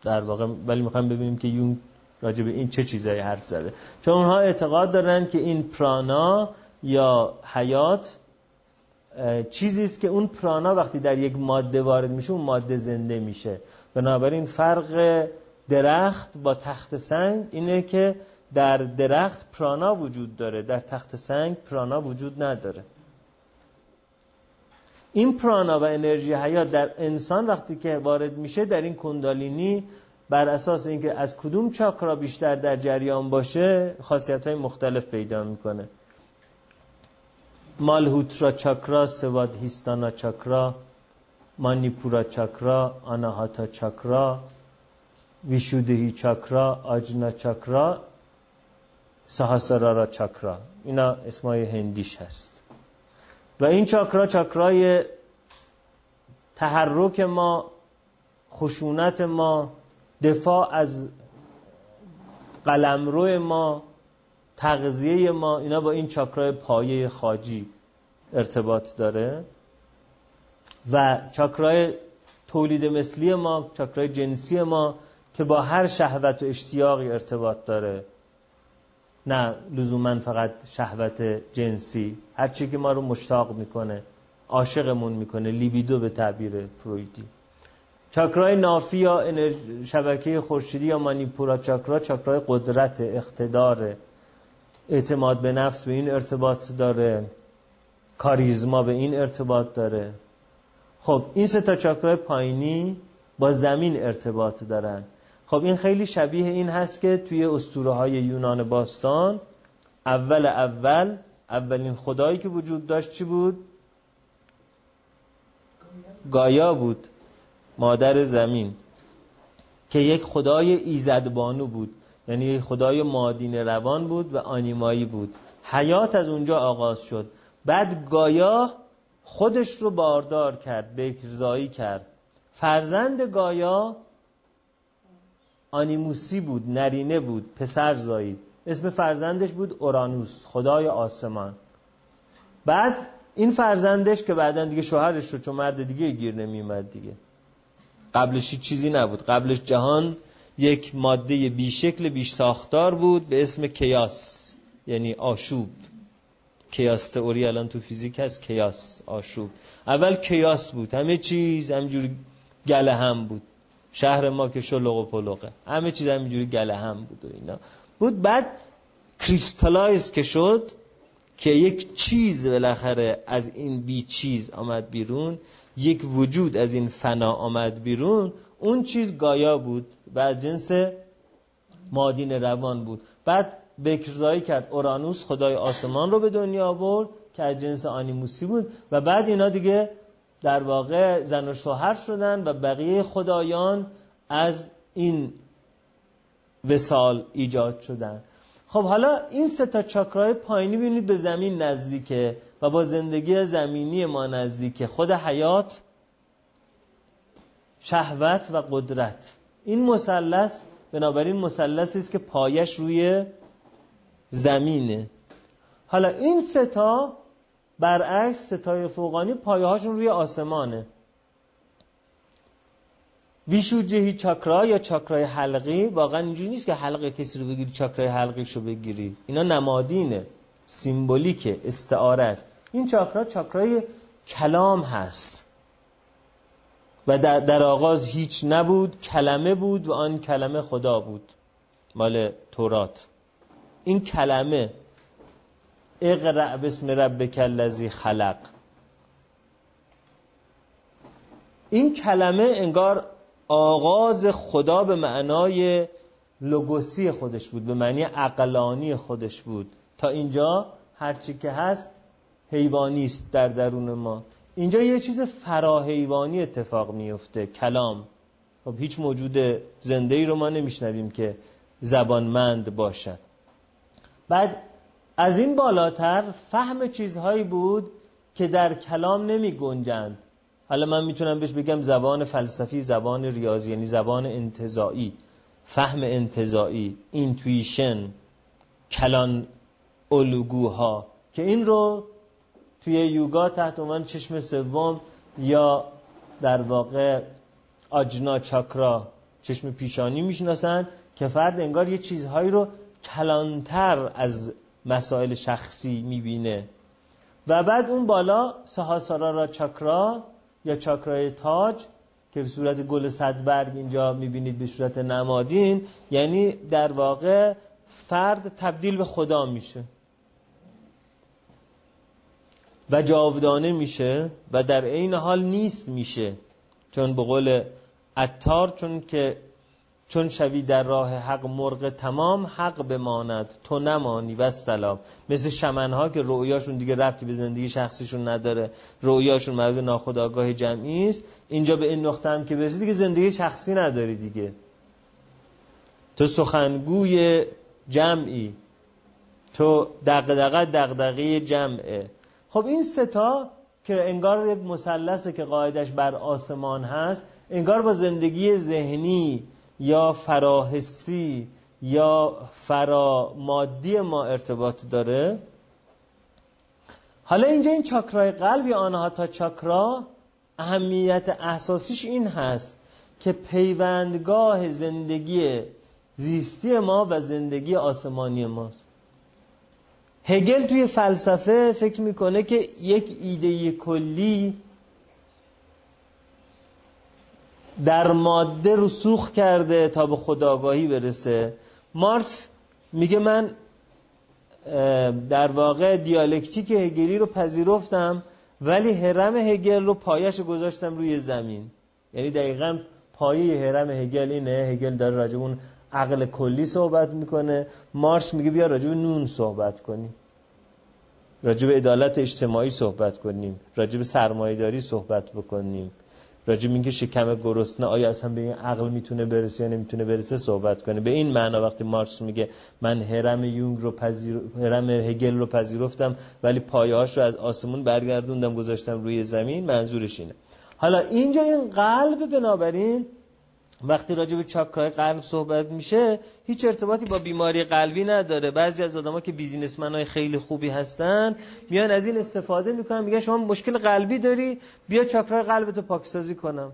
در واقع ولی می‌خوایم ببینیم که یون راجع به این چه چیزایی حرف زده. چون اونها اعتقاد دارن که این پرانا یا حیات چیزی است که اون پرانا وقتی در یک ماده وارد میشه اون ماده زنده میشه. بنابراین فرق درخت با تخت سنگ اینه که در درخت پرانا وجود داره در تخت سنگ پرانا وجود نداره. این پرانا و انرژی حیات در انسان وقتی که وارد میشه در این کندالینی بر اساس اینکه از کدوم چاکرا بیشتر در جریان باشه خاصیت های مختلف پیدا می‌کنه. مالهوترا چاکرا هیستانا چاکرا مانیپورا چاکرا آناهاتا چاکرا ویشودهی چاکرا آجنا چاکرا سهاسرارا چاکرا. اینا اسمای هندیش هست. و این چاکرا چاکرای تحرک ما خشونت ما دفاع از قلمرو ما تغذیه ما اینا با این چاکرای پایه خاجی ارتباط داره. و چاکرای تولید مثلی ما چاکرای جنسی ما که با هر شهوت و اشتیاقی ارتباط داره. نه لزوما فقط شهوت جنسی. هرچی که ما رو مشتاق می‌کنه عاشقمون می‌کنه لیبیدو به تعبیر فرویدی. چاکرای نافی یا شبکه خورشیدی یا مانیپورا چاکرا چاکرای قدرت اقتدار اعتماد به نفس به این ارتباط داره. کاریزما به این ارتباط داره. خب این سه تا چاکرای پایینی با زمین ارتباط دارن. خب این خیلی شبیه این هست که توی اسطوره های یونان باستان اول اول اولین خدایی که وجود داشت چی بود؟ گایا بود مادر زمین که یک خدای ایزدبانو بود یعنی یک خدای مادین روان بود و آنیمایی بود. حیات از اونجا آغاز شد. بعد گایا خودش رو باردار کرد بکرزایی کرد. فرزند گایا آنیموسی بود نرینه بود پسر زایید اسم فرزندش بود اورانوس خدای آسمان. بعد این فرزندش که بعدا دیگه شوهرش رو چون مرد دیگه گیر نمیومد دیگه. قبلش چیزی نبود. قبلش جهان یک ماده بیشکل بیش ساختار بود به اسم کیاس یعنی آشوب. کیاس تئوری الان تو فیزیک هست کیاس آشوب. اول کیاس بود. همه چیز همجور گله هم بود. شهر ما که شلوغ و پلوغه. همه چیز همینجوری گله هم بود و اینا. بود بعد کریستالایز که شد که یک چیز بالاخره از این بی چیز آمد بیرون یک وجود از این فنا آمد بیرون اون چیز گایا بود. بعد جنس مادین روان بود. بعد بکرزایی کرد. اورانوس خدای آسمان رو به دنیا آورد که از جنس آنیموسی بود. و بعد اینا دیگه در واقع زن و شوهر شدن و بقیه خدایان از این وسال ایجاد شدن. خب حالا این سه تا چاکرای پایینی ببینید به زمین نزدیکه و با زندگی زمینی ما نزدیکه. خود حیات شهوت و قدرت. این مثلث بنابراین مثلثی است که پایش روی زمینه. حالا این سه تا برعکس ستای فوقانی پایه هاشون روی آسمانه. ویشوجهی چاکرا یا چاکرای حلقی واقعا اینجوری نیست که حلقه کسی رو بگیری چاکرای حلقیش رو بگیری. اینا نمادینه سیمبولیک استعاره است این چاکرا چاکرای کلام هست. و در, در آغاز هیچ نبود کلمه بود و آن کلمه خدا بود. مال تورات. این کلمه اقرع بسم ربک الذی خلق. این کلمه انگار آغاز خدا به معنای لوگوسی خودش بود به معنی عقلانی خودش بود. تا اینجا هرچی که هست حیوانی است در درون ما. اینجا یه چیز فراحیوانی اتفاق میفته کلام. خب هیچ موجود زنده ای رو ما نمیشنویم که زبانمند باشد. بعد از این بالاتر فهم چیزهایی بود که در کلام نمی گنجند. حالا من می‌تونم بهش بگم زبان فلسفی زبان ریاضی یعنی زبان انتظایی فهم انتظایی اینتویشن کلان الگوها. که این رو توی یوگا تحت عنوان چشم سوم یا در واقع آجنا چاکرا چشم پیشانی می‌شناسن که فرد انگار یه چیزهایی رو کلانتر از مسائل شخصی می‌بینه. و بعد اون بالا سهاسارارا چاکرا یا چاکرای تاج که به صورت گل صدبرگ اینجا می‌بینید به صورت نمادین یعنی در واقع فرد تبدیل به خدا میشه. و جاودانه میشه و در عین حال نیست میشه. چون به قول اتار چون که چون شوی در راه حق مرغ تمام حق بماند. تو نمانی و سلام. مثل شمنها که رؤیاشون دیگه ربطی به زندگی شخصیشون نداره. رؤیاشون مربوط ناخودآگاه جمعی است اینجا به این نقطه هم که برسی دیگه زندگی شخصی نداری دیگه. تو سخنگوی جمعی. تو دغدغه دغدغه جمعه. خب این ستا که انگار یک مثلثه که قاعدش بر آسمان هست انگار با زندگی ذهنی یا فراحسی یا فرامادی ما ارتباط داره؟ حالا اینجا این چاکرای قلب یا آنها تا چاکرا اهمیت احساسیش این هست که پیوندگاه زندگی زیستی ما و زندگی آسمانی ماست. هگل توی فلسفه فکر می‌کنه که یک ایده کلی در ماده رسوخ کرده تا به خداگاهی برسه. مارکس میگه من در واقع دیالکتیک هگلی رو پذیرفتم ولی هرم هگل رو پایش گذاشتم روی زمین. یعنی دقیقا پایه هرم هگل اینه. هگل داره راجب عقل کلی صحبت می‌کنه. مارکس میگه بیا راجب نون صحبت کنیم. راجب عدالت اجتماعی صحبت کنیم. راجب سرمایهداری صحبت بکنیم. راجب اینکه شکم گرسنه آیا اصلا به این عقل می‌تونه برسه یا نمی‌تونه برسه صحبت کنه به این معنا وقتی مارکس میگه من هرم یونگ رو پذیر... هرم هگل رو پذیرفتم ولی پایه‌هاش رو از آسمون برگردوندم گذاشتم روی زمین منظورش اینه. حالا اینجا این قلب بنابراین وقتی راجع به چاکرای قلب صحبت میشه هیچ ارتباطی با بیماری قلبی نداره. بعضی از آدما که بیزینسمن های خیلی خوبی هستن میان از این استفاده می‌کنن میگن شما مشکل قلبی داری بیا چاکرای قلبتو پاکسازی کنم.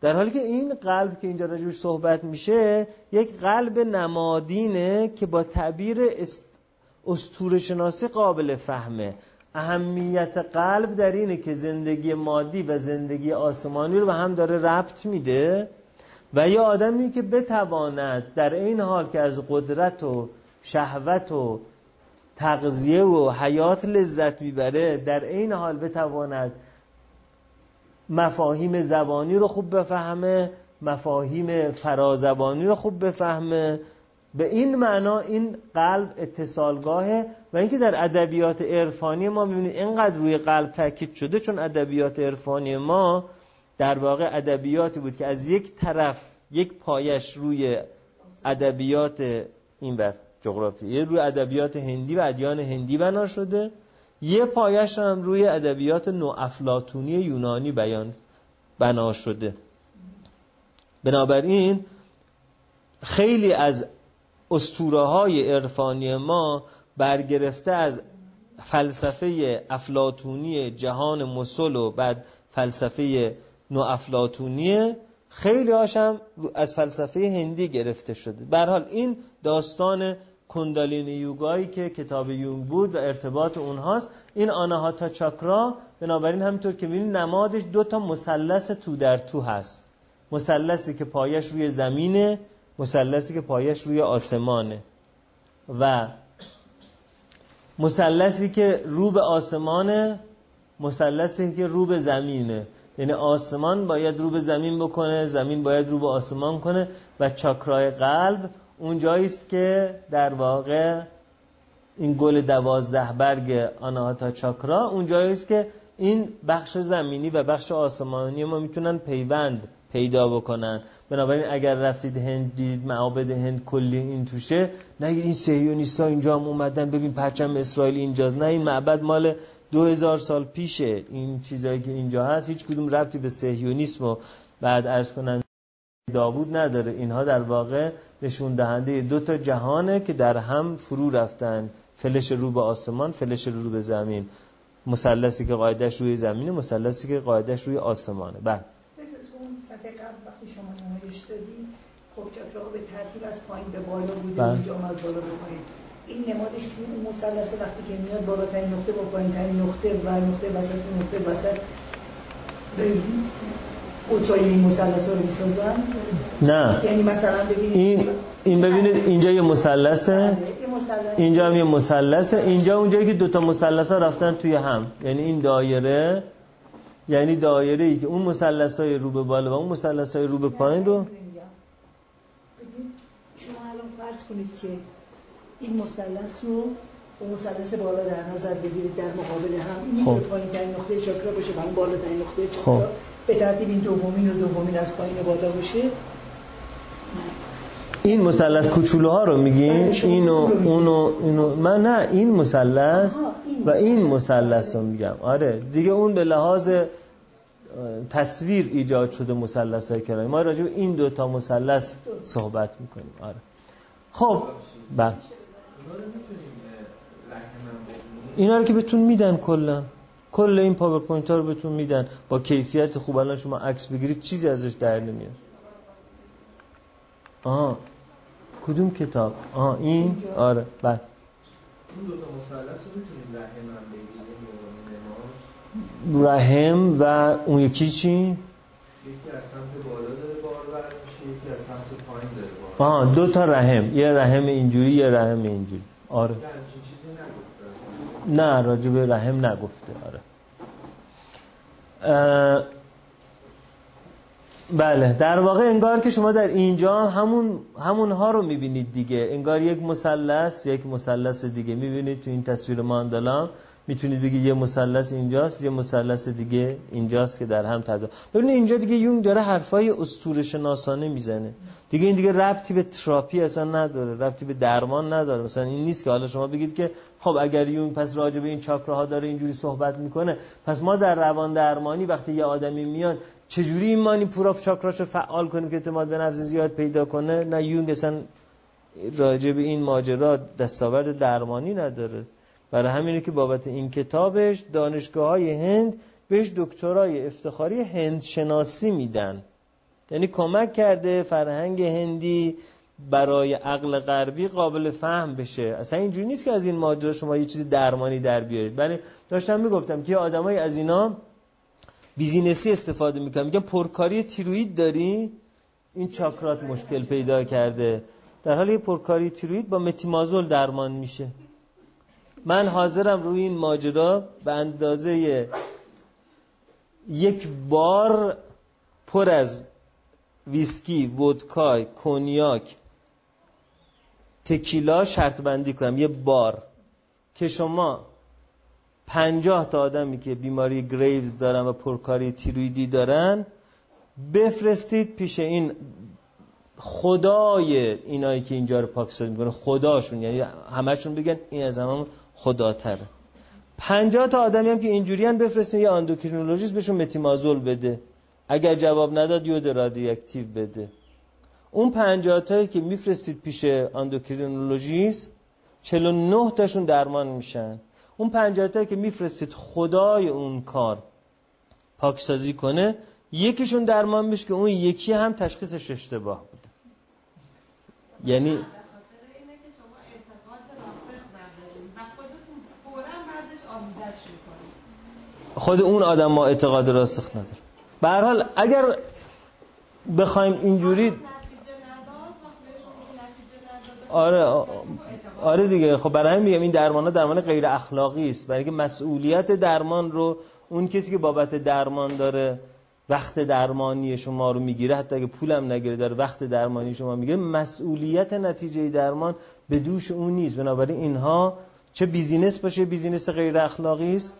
در حالی که این قلب که اینجا راجبش صحبت میشه یک قلب نمادینه که با تعبیر است... شناسی قابل فهمه. اهمیت قلب در اینه که زندگی مادی و زندگی آسمانی رو به هم داره ربط میده و یه آدمی که بتواند در این حال که از قدرت و شهوت و تغذیه و حیات لذت می‌بره در این حال بتواند مفاهیم زبانی رو خوب بفهمه مفاهیم فرازبانی رو خوب بفهمه به این معنا این قلب اتصالگاهه و اینکه در ادبیات عرفانی ما می‌بینید اینقدر روی قلب تاکید شده چون ادبیات عرفانی ما در واقع ادبیاتی بود که از یک طرف یک پایش روی ادبیات این بر جغرافی روی ادبیات هندی و ادیان هندی بنا شده یه پایش هم روی ادبیات نوافلاتونی یونانی بیان بنا شده. بنابراین خیلی از استوره های عرفانی ما برگرفته از فلسفه افلاتونی جهان مسل و بعد فلسفه نو افلاتونیه خیلی هاشم از فلسفه هندی گرفته شده. حال این داستان کندالین یوگایی که کتاب یونگ بود و ارتباط اونهاست این آناهاتا چاکرا بنابراین همینطور که ببینید نمادش دو تا مثلث تو در تو هست. مثلثی که پایش روی زمینه مثلثی که پایش روی آسمانه. و مثلثی که رو به آسمانه مثلثی که رو به زمینه. یعنی آسمان باید رو به زمین بکنه زمین باید رو به آسمان کنه و چاکرای قلب اون است که در واقع این گل دوازده برگ آناهاتا چاکرا اون است که این بخش زمینی و بخش آسمانی ما می‌تونن پیوند پیدا بکنن. بنابراین اگر رفتید هند دید معابد هند کلی این توشه نه این سهیونیستا اینجا هم اومدن. ببین پرچم اسرائیل اینجاست نه این معبد مال دو هزار سال پیشه. این چیزایی که اینجا هست هیچ کدوم رفتی به سهیونیسم و بعد ارز کنم داوود نداره. اینها در واقع نشون دهنده دو تا جهانه که در هم فرو رفتن. فلش رو به آسمان فلش رو به زمین. مثلثی که قاعدش روی زمینه مثلثی که قاعدش روی آسمانه. بله. وقتی شما نمایش دادید خب به ترتیب از پایین به بالا بوده بله. اینجا از بالا به پایین این نمادش توی اون مثلث وقتی که میاد بالاترین نقطه با پایینترین نقطه و نقطه وسط نقطه وسط. اوتای این مثلث رو می‌سازن؟ نه. یعنی مثلا ببینید این این ببینید اینجا یه مثلثه. بله، اینجا هم یه مثلثه. اینجا اونجایی که دوتا مثلث ها رفتن توی هم. یعنی این دایره یعنی دایره ای که اون مثلث های رو به بالا و اون مثلث های رو به پایین رو شما الان فرض کنید که این مثلث رو با مثلث بالا در نظر بگیرید در مقابل هم این خب. پایین ترین نقطه چاکرا باشه و اون بالا ترین نقطه چاکرا خب. به ترتیب این دومین و دومین از پایین بالا باشه این مثلث کوچولوها رو میگین اینو اونو اینو. من نه این مثلث و این مثلث. رو میگم. آره. دیگه اون به لحاظ تصویر ایجاد شده مثلث های کرایی ما راجع به این دو تا مثلث صحبت می‌کنیم. آره. خب. بله. اینا رو که بهتون میدن کلا. کل این پاورپوینت ها رو بهتون میدن. با کیفیت خوب. الان شما عکس بگیرید چیزی ازش در نمیاد. آها. کدوم کتاب؟ آها این؟ آره بله. این دو تا مثلث رو می‌تونیم رحم هم بگیریم رحم و اون یکی چی؟ یکی از سمت بالا داره بارور میشه یکی از سمت پایین داره بارور آها دو تا رحم یه رحم اینجوری یه رحم اینجوری. آره. نه راجع به رحم نگفته آره. بله در واقع انگار که شما در اینجا همون همونها رو می‌بینید دیگه. انگار یک مثلث یک مثلث دیگه. می‌بینید تو این تصویر ماندالا می‌تونید بگید یه مثلث اینجاست یه مثلث دیگه اینجاست که در هم تدا ببینید اینجا دیگه یونگ داره حرفای اسطوره شناسانه می‌زنه. دیگه این دیگه ربطی به تراپی اصلا نداره ربطی به درمان نداره. مثلا این نیست که حالا شما بگید که خب اگر یونگ پس راجع به این چاکراها داره اینجوری صحبت می‌کنه پس ما در روان درمانی وقتی یه آدمی میاد چجوری این مانی پوراف چاکراشو فعال کنیم که اعتماد به نفس زیاد پیدا کنه؟ نه یونگ اصلا راجع به این ماجرا دستاورد درمانی نداره. برای همینه که بابت این کتابش دانشگاه های هند بهش دکترای افتخاری هند شناسی میدن. یعنی کمک کرده فرهنگ هندی برای عقل غربی قابل فهم بشه. اصلا اینجوری نیست که از این ماجرا شما یه چیزی درمانی در بیارید. بله داشتم می‌گفتم که آدمای از اینا بیزینسی استفاده می‌کنن. میگن پرکاری تیروید داری؟ این چاکرات مشکل پیدا کرده. در حالی پرکاری تیروید با متیمازول درمان میشه. من حاضرم روی این ماجرا به اندازه یک بار پر از ویسکی، ودکای، کنیاک تکیلا شرط بندی کنم. یه بار که شما پنجاه تا آدمی که بیماری گریوز دارن و پرکاری تیرویدی دارن بفرستید پیش این خدای اینایی که اینجا رو پاکسازی می‌کنه. خداشون یعنی همشون بگن این از همون خداتره پنجاه تا آدمی هم که اینجوری هم بفرستین یه اندوکرینولوژیست بهشون متیمازول بده. اگر جواب نداد یود رادیواکتیو بده. اون پنجاه تایی که میفرستید پیش اندوکرینولوژیست 49 تاشون درمان میشن. اون پنجاه تایی که میفرستید خدای اون کار پاکسازی کنه یکیشون درمان میشه که اون یکی هم تشخیصش اشتباه بوده. یعنی خود اون آدم ما اعتقاد راسخ نداره. به هر حال اگر بخوایم اینجوری آره آره دیگه. خب برای همین میگم این درمان ها درمان غیر اخلاقی است. برای اینکه مسئولیت درمان رو اون کسی که بابت درمان داره وقت درمانی شما رو می‌گیره حتی اگه پولم نگیره داره وقت درمانی شما می‌گیره مسئولیت نتیجه درمان به دوش اون نیست. بنابراین اینها چه business باشه business غیر اخلاقی است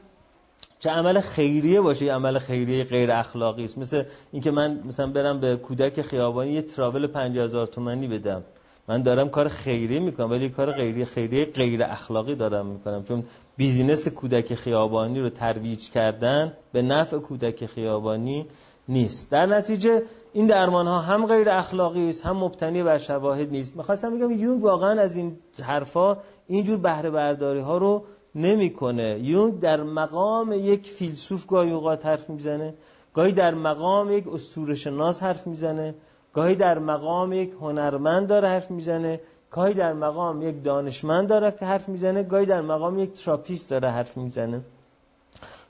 چه عمل خیریه باشه یه عمل خیریه غیر اخلاقی است. مثل اینکه من مثلا برم به کودک خیابانی یه تراول 50000 تومانی بدم. من دارم کار خیریه می‌کنم ولی کار غیری خیریه غیر اخلاقی دارم می‌کنم. چون business کودک خیابانی رو ترویج کردن به نفع کودک خیابانی نیست. در نتیجه این درمان ها هم غیر اخلاقی است هم مبتنی بر شواهد نیست. می‌خواستم بگم یونگ واقعا از این حرفا اینجور بهره برداری ها رو نمی‌کنه. یونگ در مقام یک فیلسوف گاهی اوقات حرف می‌زنه گاهی در مقام یک اسطوره شناس حرف می‌زنه گاهی در مقام یک هنرمند داره حرف می‌زنه گاهی در مقام یک دانشمند داره که حرف می‌زنه گاهی در مقام یک تراپیست داره حرف می‌زنه.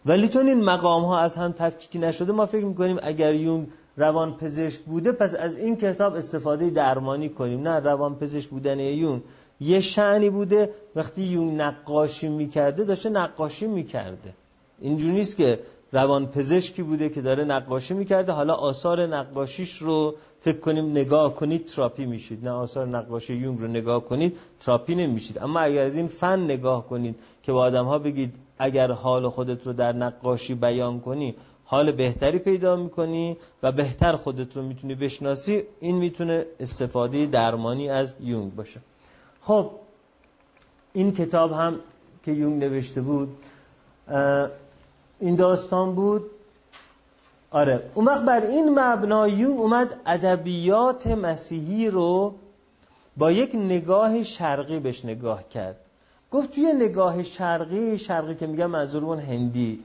ولی چون این مقام ها از هم تفکیکی نشده ما فکر می‌کنیم اگر یونگ روان پزشک بوده پس از این کتاب استفاده درمانی کنیم. نه روان پزشک بودن یون. یه شعنی بوده وقتی یون نقاشی می‌کرده داشته نقاشی می‌کرده. اینجوری نیست که روان پزشکی بوده که داره نقاشی می‌کرده. حالا آثار نقاشیش رو فکر کنیم نگاه کنید تراپی میشید. نه آثار نقاشی یونگ رو نگاه کنید تراپی نمیشید. اما اگر از این فن نگاه کنید که با آدم ها بگید اگر حال خودت رو در نقاشی بیان کنی حال بهتری پیدا می‌کنی و بهتر خودت رو می‌تونی بشناسی این می‌تونه استفاده درمانی از یونگ باشه. خب این کتاب هم که یونگ نوشته بود این داستان بود. آره اون وقت بر این مبنا یونگ اومد ادبیات مسیحی رو با یک نگاه شرقی بهش نگاه کرد. گفت توی نگاه شرقی شرقی که میگم منظور اون هندی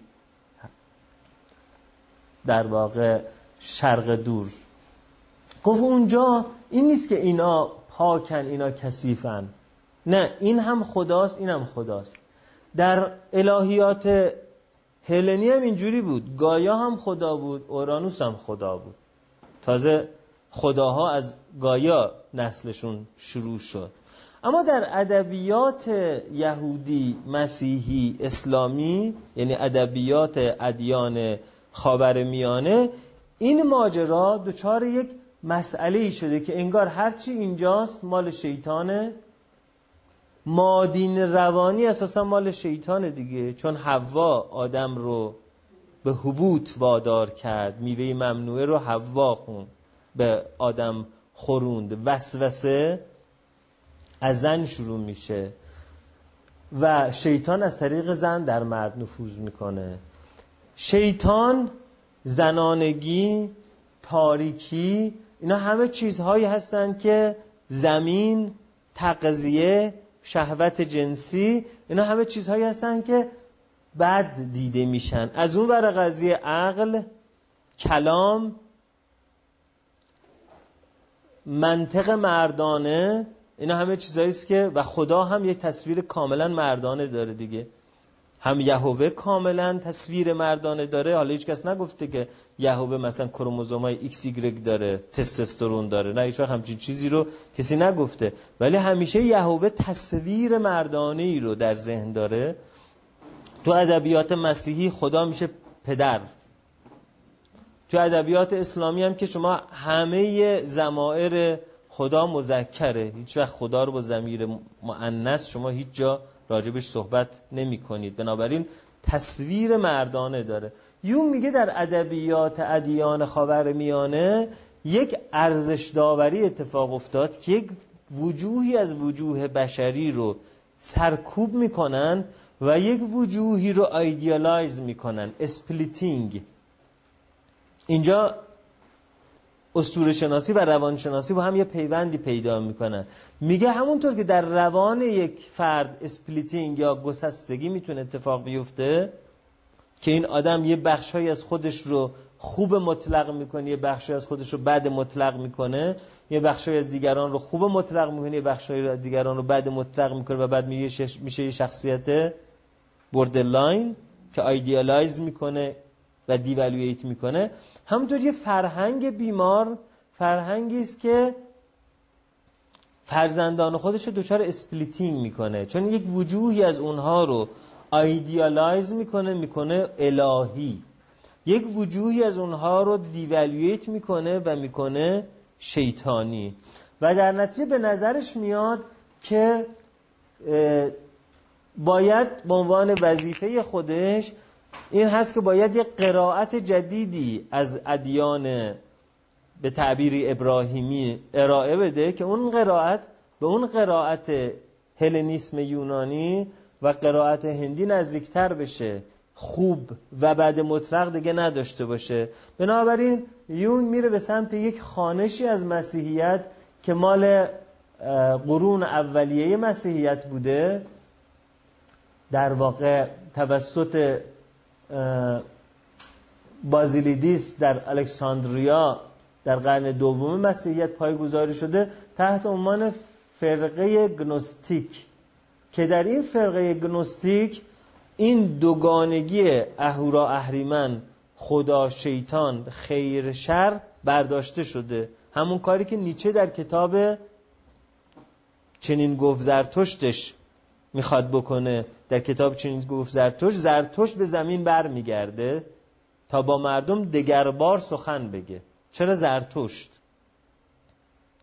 در واقع شرق دور. گفت اونجا این نیست که اینا پاکن اینا کثیفن. نه این هم خداست این هم خداست. در الهیات هلنی هم اینجوری بود. گایا هم خدا بود اورانوس هم خدا بود. تازه خداها از گایا نسلشون شروع شد. اما در ادبیات یهودی مسیحی اسلامی یعنی ادبیات ادیان خاورمیانه این ماجرا دچار یک مسئله ای شده که انگار هرچی اینجاست مال شیطانه. مادین روانی اساسا مال شیطان دیگه چون حوا آدم رو به حبوط وادار کرد میوه ممنوعه رو حوا خون به آدم خوروند وسوسه از زن شروع میشه و شیطان از طریق زن در مرد نفوذ می‌کنه. شیطان زنانگی تاریکی اینا همه چیزهایی هستند که زمین تقضیه شهوت جنسی اینا همه چیزهایی هستن که بد دیده میشن. از اون ور قضیه عقل کلام منطق مردانه اینا همه چیزهایی است که و خدا هم یک تصویر کاملا مردانه داره دیگه. هم یهوه کاملا تصویر مردانه داره. حالا هیچ کس نگفته که یهوه مثلا کروموزومای ایکس داره تستوسترون داره. نه هیچ وقت همچین چیزی رو کسی نگفته. ولی همیشه یهوه تصویر مردانه ای رو در ذهن داره. تو ادبیات مسیحی خدا میشه پدر. تو ادبیات اسلامی هم که شما همه ضمائر خدا مذکره. هیچ وقت خدا رو با ضمیر مؤنث شما هیچ جا راجبش صحبت نمی کنید بنابراین تصویر مردانه داره. یونگ میگه در ادبیات ادیان خاور میانه یک ارزش داوری اتفاق افتاد که یک وجوهی از وجوه بشری رو سرکوب می‌کنن و یک وجوهی رو idealize می‌کنن. splitting. اینجا اسطوره شناسی و روان شناسی با هم یه پیوندی پیدا می‌کنن. میگه همونطور که در روان یک فرد splitting یا گسستگی می‌تونه اتفاق بیفته که این آدم یه بخشهایی از خودش رو خوب مطلق می‌کنه یه بخشی از خودش رو بد مطلق می‌کنه یه بخشی از دیگران رو خوب مطلق می‌کنه یه بخشی از دیگران رو بد مطلق می‌کنه و بعد میشه یه شخصیت borderline که idealize می‌کنه. و devaluate می‌کنه. همونطور یه فرهنگ بیمار فرهنگی است که فرزندان خودش رو دچار splitting می‌کنه. چون یک وجوهی از اونها رو idealize می‌کنه می‌کنه الهی. یک وجوهی از اونها رو devaluate می‌کنه و می‌کنه شیطانی. و در نتیجه به نظرش میاد که باید به عنوان وظیفه خودش این هست که باید یک قرائت جدیدی از ادیان به تعبیری ابراهیمی ارائه بده که اون قرائت به اون قرائت هلنیسم یونانی و قرائت هندی نزدیکتر بشه. خوب و بعد مطلق دیگه نداشته باشه. بنابراین یون میره به سمت یک خانشی از مسیحیت که مال قرون اولیه مسیحیت بوده. در واقع توسط بازیلیدیس در الکساندریا در قرن دوم مسیحیت پایگذاری شده تحت عنوان فرقه گنوستیک. که در این فرقه گنوستیک این دوگانگی اهورا اهریمن خدا شیطان خیر شر برداشته شده. همون کاری که نیچه در کتاب چنین گفت زرتشتش می‌خواد بکنه در کتاب چنین گفت زرتشت. زرتشت به زمین بر میگرده تا با مردم دگربار سخن بگه. چرا زرتشت؟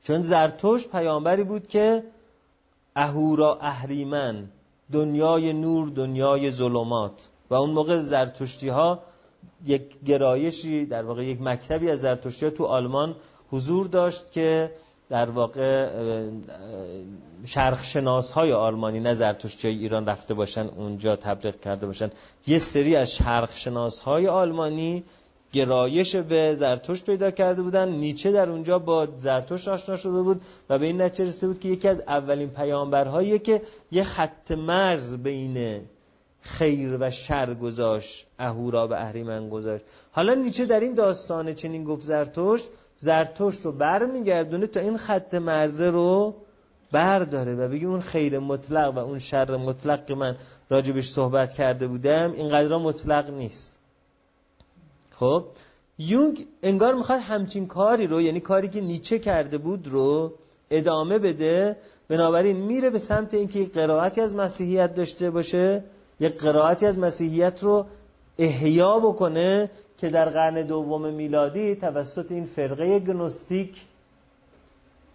چون زرتشت پیامبری بود که اهورا اهریمن دنیای نور دنیای ظلمات. و اون موقع زرتشتی ها یک گرایشی در واقع یک مکتبی از زرتشتی ها تو آلمان حضور داشت که در واقع شرخشناس های آلمانی نه های ایران رفته باشن اونجا تبلیغ کرده باشن. یه سری از شرخشناس های آلمانی گرایش به زرتشت پیدا کرده بودن. نیچه در اونجا با زرتشت آشنا شده بود و به این نتیجه رسیده بود که یکی از اولین پیامبرهایی که یه خط مرز بین خیر و شر گذاشت اهورا و اهریمن گذاشت. حالا نیچه در این داستان چنین گفت زرتشت زرتشت رو برمیگردونه تا این خط مرزه رو برداره و بگی اون خیر مطلق و اون شر مطلق که من راجبش صحبت کرده بودم اینقدر مطلق نیست. خب؟ یونگ انگار می‌خواد همچین کاری رو یعنی کاری که نیچه کرده بود رو ادامه بده بنابراین میره به سمت اینکه یک قرائتی از مسیحیت داشته باشه یک قرائتی از مسیحیت رو احیا بکنه که در قرن دوم میلادی توسط این فرقه گنوستیک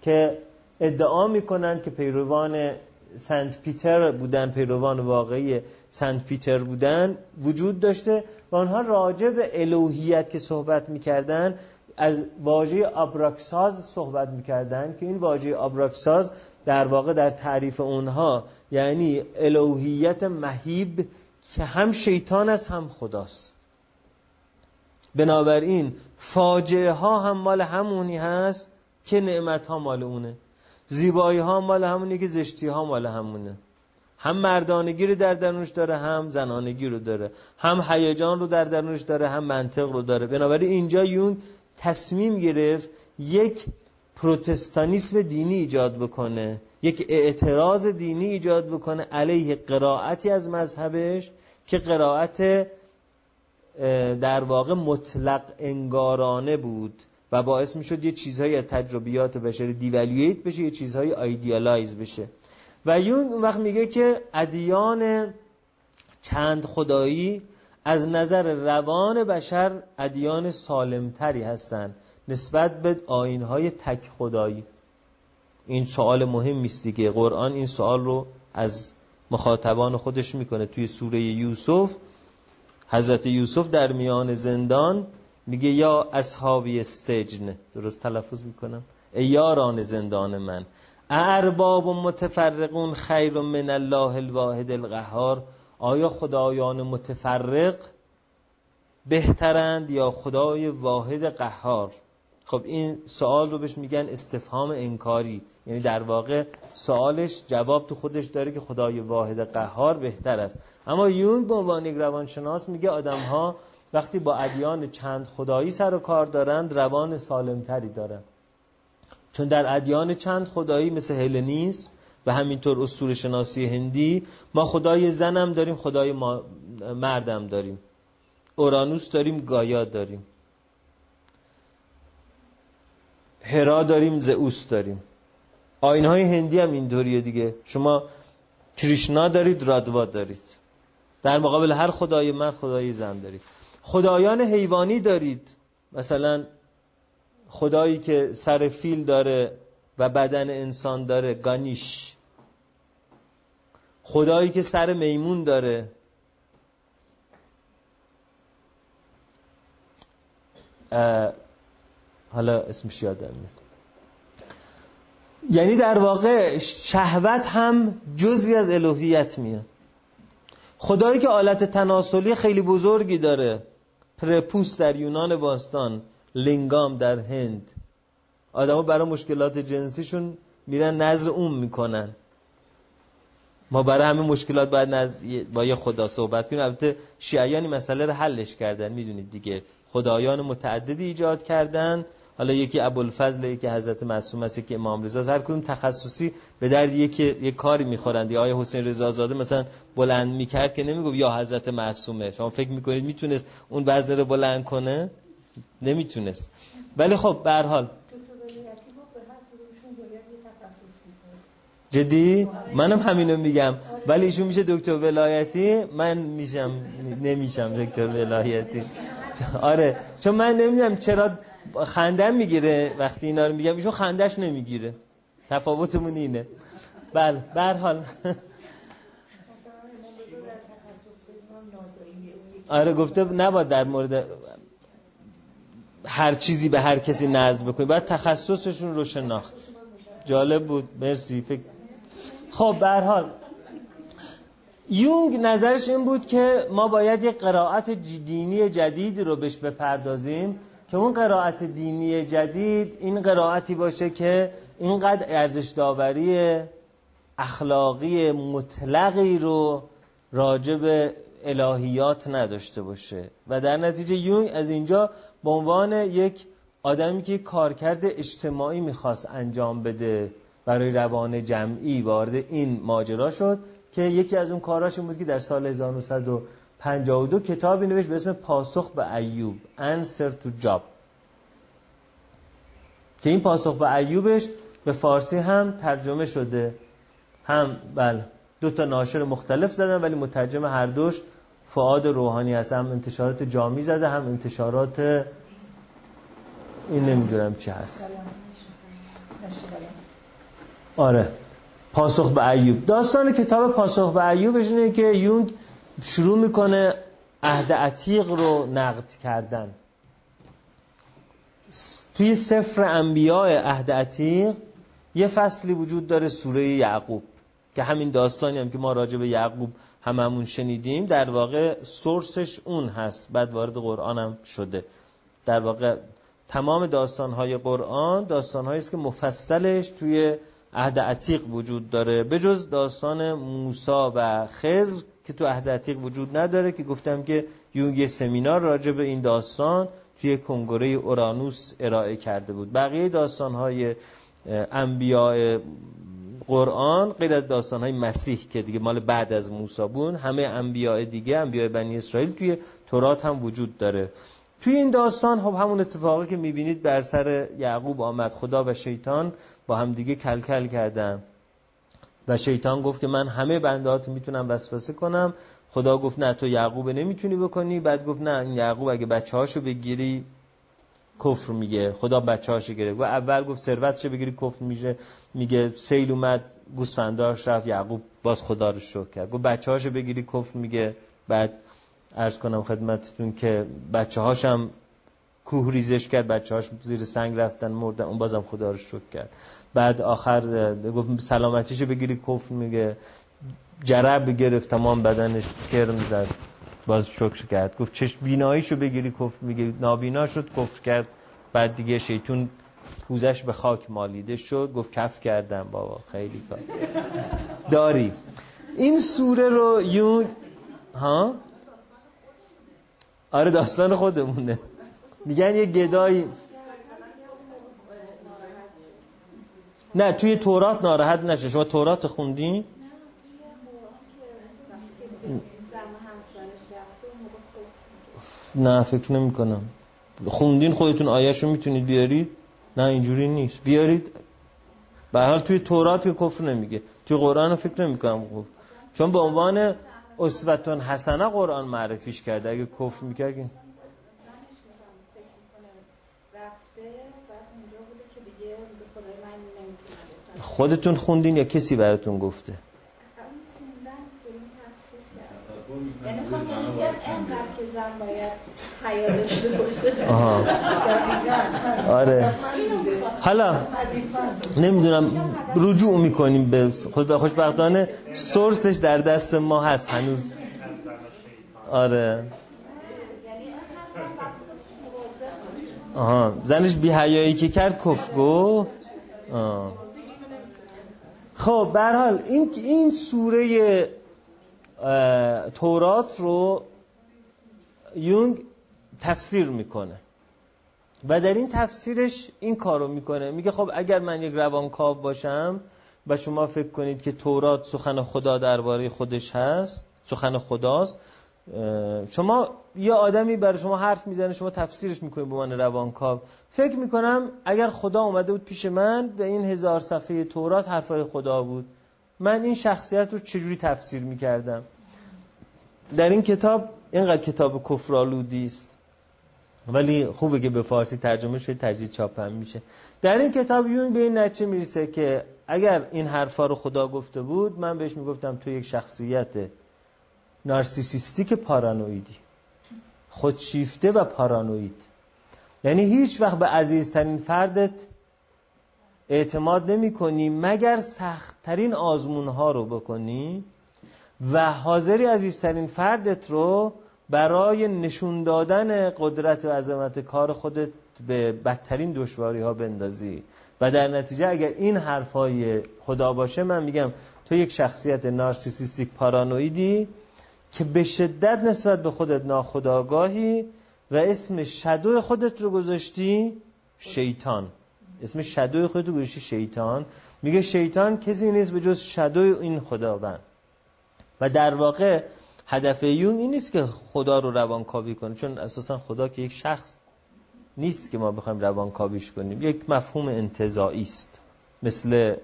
که ادعا می‌کنن که پیروان سنت پیتر بودن پیروان واقعی سنت پیتر بودن وجود داشته و آنها راجع به الوهیت که صحبت می‌کردن از واژه آبراکساز صحبت می‌کردن که این واژه آبراکساز در واقع در تعریف اونها یعنی الوهیت مهیب که هم شیطان است هم خداست. بنابراین فاجعه ها هم مال همونی هست که نعمت ها مال اونه. زیبایی ها مال همونی که زشتی ها مال همونه. هم مردانگی رو در درونش داره هم زنانگی رو داره. هم هیجان رو در درونش داره هم منطق رو داره. بنابراین اینجا یون تصمیم گرفت یک پروتستانیسم دینی ایجاد بکنه یک اعتراض دینی ایجاد بکنه علیه قرائتی از مذهبش که قرائت در واقع مطلق انگارانه بود و باعث می‌شد یه چیزهایی از تجربیات بشری دیولیویت بشه یه چیزهایی آیدیالایز بشه. و یون اون وقت میگه که ادیان چند خدایی از نظر روان بشر ادیان سالمتری هستند نسبت به آینهای تک خدایی. این سوال مهم است دیگه. قرآن این سوال رو از مخاطبان خودش می‌کنه. توی سوره یوسف حضرت یوسف در میان زندان میگه یا اصحابی سجن. درست تلفظ می‌کنم؟ ای یاران زندان من ارباب و متفرقون خیر من الله الواحد القهار. آیا خدایان متفرق بهترند یا خدای واحد قهار؟ خب این سوال رو بهش میگن استفهام انکاری. یعنی در واقع سوالش جواب تو خودش داره که خدای واحد قهار بهتر است. اما یونگ به عنوان یک روانشناس میگه آدم ها وقتی با ادیان چند خدایی سر و کار دارند روان سالمتری دارند. چون در ادیان چند خدایی مثل هلنیسم و همینطور اصول شناسی هندی ما خدای زنم داریم خدای مردم داریم. اورانوس داریم گایا داریم. هرا داریم زئوس داریم. آین های هندی هم اینطوریه دیگه. شما کریشنا دارید رادوا دارید. در مقابل هر خدای من خدای زن دارید. خدایان حیوانی دارید. مثلا خدایی که سر فیل داره و بدن انسان داره گانیش. خدایی که سر میمون داره. حالا اسمش یادم میاد یعنی در واقع شهوت هم جزوی از الوهیت میاد. خدایی که آلت تناسلی خیلی بزرگی داره. پرپوس در یونان باستان لینگام در هند. آدما برای مشکلات جنسیشون میرن نظر اون می‌کنن. ما برای همه مشکلات باید نز... با یه خدا صحبت کنیم. البته شیعیانی مسئله رو حلش کردن. می‌دونید دیگه. خدایان متعددی ایجاد کردن. حالا یکی ابوالفضل یکی حضرت معصوم است یکی امام رضا هر کدوم تخصصی به درد یکی یک کاری می‌خورند. یا آیه حسین رضا زاده مثلا بلند می‌کرد که نمی‌گفت یا حضرت معصومه. شما فکر می‌کنید می‌تونست اون بعضی رو بلند کنه؟ نمی‌تونست. ولی خب به هر حال. جدی؟ منم همینو میگم. ولی ایشون میشه دکتر ولایتی؟ من میشم نمیشم دکتر ولایتی. آره. چون من نمی‌دونم چرا خندم می‌گیره وقتی اینا رو میگم ایشون خندش نمی‌گیره. تفاوتمون اینه. بله به حال. آره گفته نباید در مورد هر چیزی به هر کسی نزد بکنی. باید تخصصشون رو شناخت. جالب بود. مرسی. فکر خب به حال. یونگ نظرش این بود که ما باید یک قرائت دینی جدید رو بهش بپردازیم. که اون قرائت دینی جدید این قرائتی باشه که اینقدر ارزش داوری اخلاقی مطلقی رو راجع به الهیات نداشته باشه. و در نتیجه یونگ از اینجا به عنوان یک آدمی که کارکرد اجتماعی می‌خواست انجام بده برای روان جمعی وارد این ماجرا شد که یکی از اون کاراش بود که در سال 1952 کتابی نوشت به اسم پاسخ به ایوب. Answer to Job. که این پاسخ به ایوبش به فارسی هم ترجمه شده. هم بله دو تا ناشر مختلف زدن ولی مترجم هر دوش فعاد روحانی هست. هم انتشارات جامی زده هم انتشارات این نمی‌دونم چی هست. آره. پاسخ به ایوب. داستان کتاب پاسخ به ایوبش اینه که یونگ شروع می‌کنه عهد عتیق رو نقد کردن. توی سفر انبیاء عهد عتیق یه فصلی وجود داره سوره یعقوب که همین داستانی هم که ما راجع به یعقوب هممون شنیدیم. در واقع سورسش اون هست. بعد وارد قرآن هم شده. در واقع تمام داستانهای قرآن داستانهایی است که مفصلش توی عهد عتیق وجود داره. به جز داستان موسا و خزر که تو عهد عتیق وجود نداره که گفتم که یونگ یه سمینار راجع به این داستان توی کنگره اورانوس ارائه کرده بود. بقیه داستانهای انبیاء قرآن غیر از داستانهای مسیح که دیگه مال بعد از موسی بود همه انبیاء دیگه انبیاء بنی اسرائیل توی تورات هم وجود داره. توی این داستان خب همون اتفاقی که می‌بینید بر سر یعقوب آمد خدا و شیطان با هم دیگه کل کل کردن. و شیطان گفت که من همه بندهاتو می‌تونم وسوسه کنم. خدا گفت نه تو یعقوب نمی‌تونی بکنی. بعد گفت نه این یعقوب اگه بچه هاشو بگیری کفر میگه. خدا بچه هاشو گرفت. و اول گفت ثروتشو بگیری کفر میشه. میگه سیل اومد گوسفنداش رفت یعقوب باز خدا رو شکر کرد. گفت بچه هاشو بگیری کفر میگه. بعد ارز کنم خدمتتون که بچه هاشم کوه ریزش کرد. بچه هاش زیر سنگ رفتن مردن. اون بازم خدا رو شکر کرد. بعد آخر گفت سلامتیشو بگیری کفر میگه. جرب گرفت تمام بدنش کرم زد. باز شکر کرد. گفت چشم بیناییشو بگیری کفر میگه. نابینا شد کفر کرد. بعد دیگه شیطون پوزش به خاک مالیده شد. گفت کف کردم بابا خیلی کار. داری. این سوره رو یون ها؟ آره داستان خودمونه. میگن یه گدایی نه توی تورات ناراحت نشه. شما تورات خوندین؟ نه فکر نمی کنم خوندین خودتون آیهشو می‌تونید بیارید؟ نه اینجوری نیست. بیارید. به حال توی تورات که کفر نمیگه. توی قرآن فکر نمی کنم گفت چون به عنوان اسوتون حسنه قرآن معرفیش کرده. اگه کفر می‌کرد خودتون خوندین یا کسی براتون گفته؟ یعنی که زن باید آها آره. حالا نمی‌دونم رجوع می‌کنیم به خدا خوشبختانه. سورسش در دست ما هست هنوز. آره. آها. زنش بی که کرد کف گفت. آه. خب به حال این این سوره تورات رو یونگ تفسیر می‌کنه. و در این تفسیرش این کارو می‌کنه. میگه خب اگر من یک روانکاو باشم و شما فکر کنید که تورات سخن خدا درباره خودش هست سخن خداست شما یه آدمی برای شما حرف می‌زنه شما تفسیرش می‌کنید به من روانکاو. فکر می‌کنم اگر خدا اومده بود پیش من به این هزار صفحه تورات حرفای خدا بود. من این شخصیت رو چجوری تفسیر می‌کردم؟ در این کتاب اینقدر کتاب کفرالودی است. ولی خوبه که به فارسی ترجمه شده تجدید چاپ هم میشه. در این کتاب یون به این نتیجه می‌رسه که اگر این حرفا رو خدا گفته بود من بهش می‌گفتم تو یک شخصیت نارسیسیستیک پارانویدی خودشیفته و پارانوید یعنی هیچ وقت به عزیزترین فردت اعتماد نمی کنی مگر سختترین آزمون ها رو بکنی و حاضری عزیزترین فردت رو برای نشون دادن قدرت و عظمت کار خودت به بدترین دشواری ها بندازی. و در نتیجه اگر این حرف های خدا باشه من میگم تو یک شخصیت نارسیسیستیک پارانویدی که به شدت نسبت به خودت ناخداگاهی و اسم شدو خودت رو گذاشتی شیطان. اسم شدو خودت رو گذاشتی شیطان. میگه شیطان کسی نیست به جز شدو این خداوند. و در واقع هدف یون این نیست که خدا رو روانکاوی کنه چون اساسا خدا که یک شخص نیست که ما بخوایم روانکاویش کنیم. یک مفهوم انتظایی است. مثل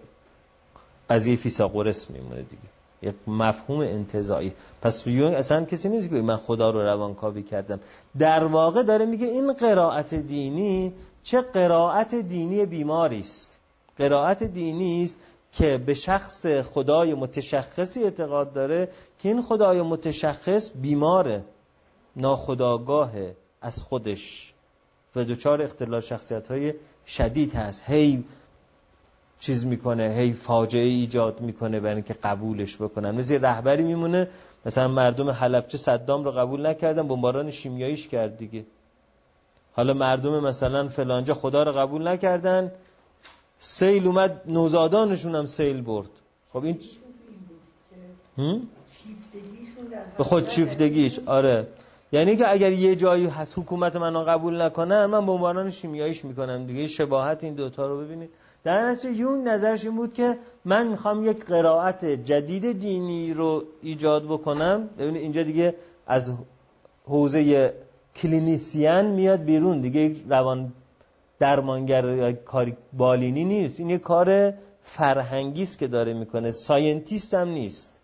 قضیه فیساغورس میمونه دیگه. یک مفهوم انتظایی پس یون اصلا کسی نیست که من خدا رو روانکاوی کردم. در واقع داره میگه این قرائت دینی چه قرائت دینی بیماری است. قرائت دینی است که به شخص خدای متشخصی اعتقاد داره که این خدای متشخص بیماره ناخداگاهه از خودش و دوچار اختلال شخصیت های شدید هست. هی چیز می‌کنه هی فاجعه ایجاد می‌کنه برای اینکه قبولش بکنن. مثل رهبری میمونه مثلا مردم حلبچه صدام رو قبول نکردن بمباران شیمیاییش کرد دیگه. حالا مردم مثلا فلانجا خدا رو قبول نکردن سیل اومد نوزادانشون هم سیل برد. خب این به خود چیفتگیش آره. یعنی که اگر یه جایی هست حکومت منو قبول نکنن من بمباران شیمیاییش می‌کنم دیگه. شباهت این دوتا رو ببینید. در نتیجه یون نظرش این بود که من می‌خوام یک قرائت جدید دینی رو ایجاد بکنم. ببینید اینجا دیگه از حوزه کلینیسیان میاد بیرون. دیگه روان درمانگر یا کاری بالینی نیست. این یه کار فرهنگی است که داره می‌کنه. scientist هم نیست.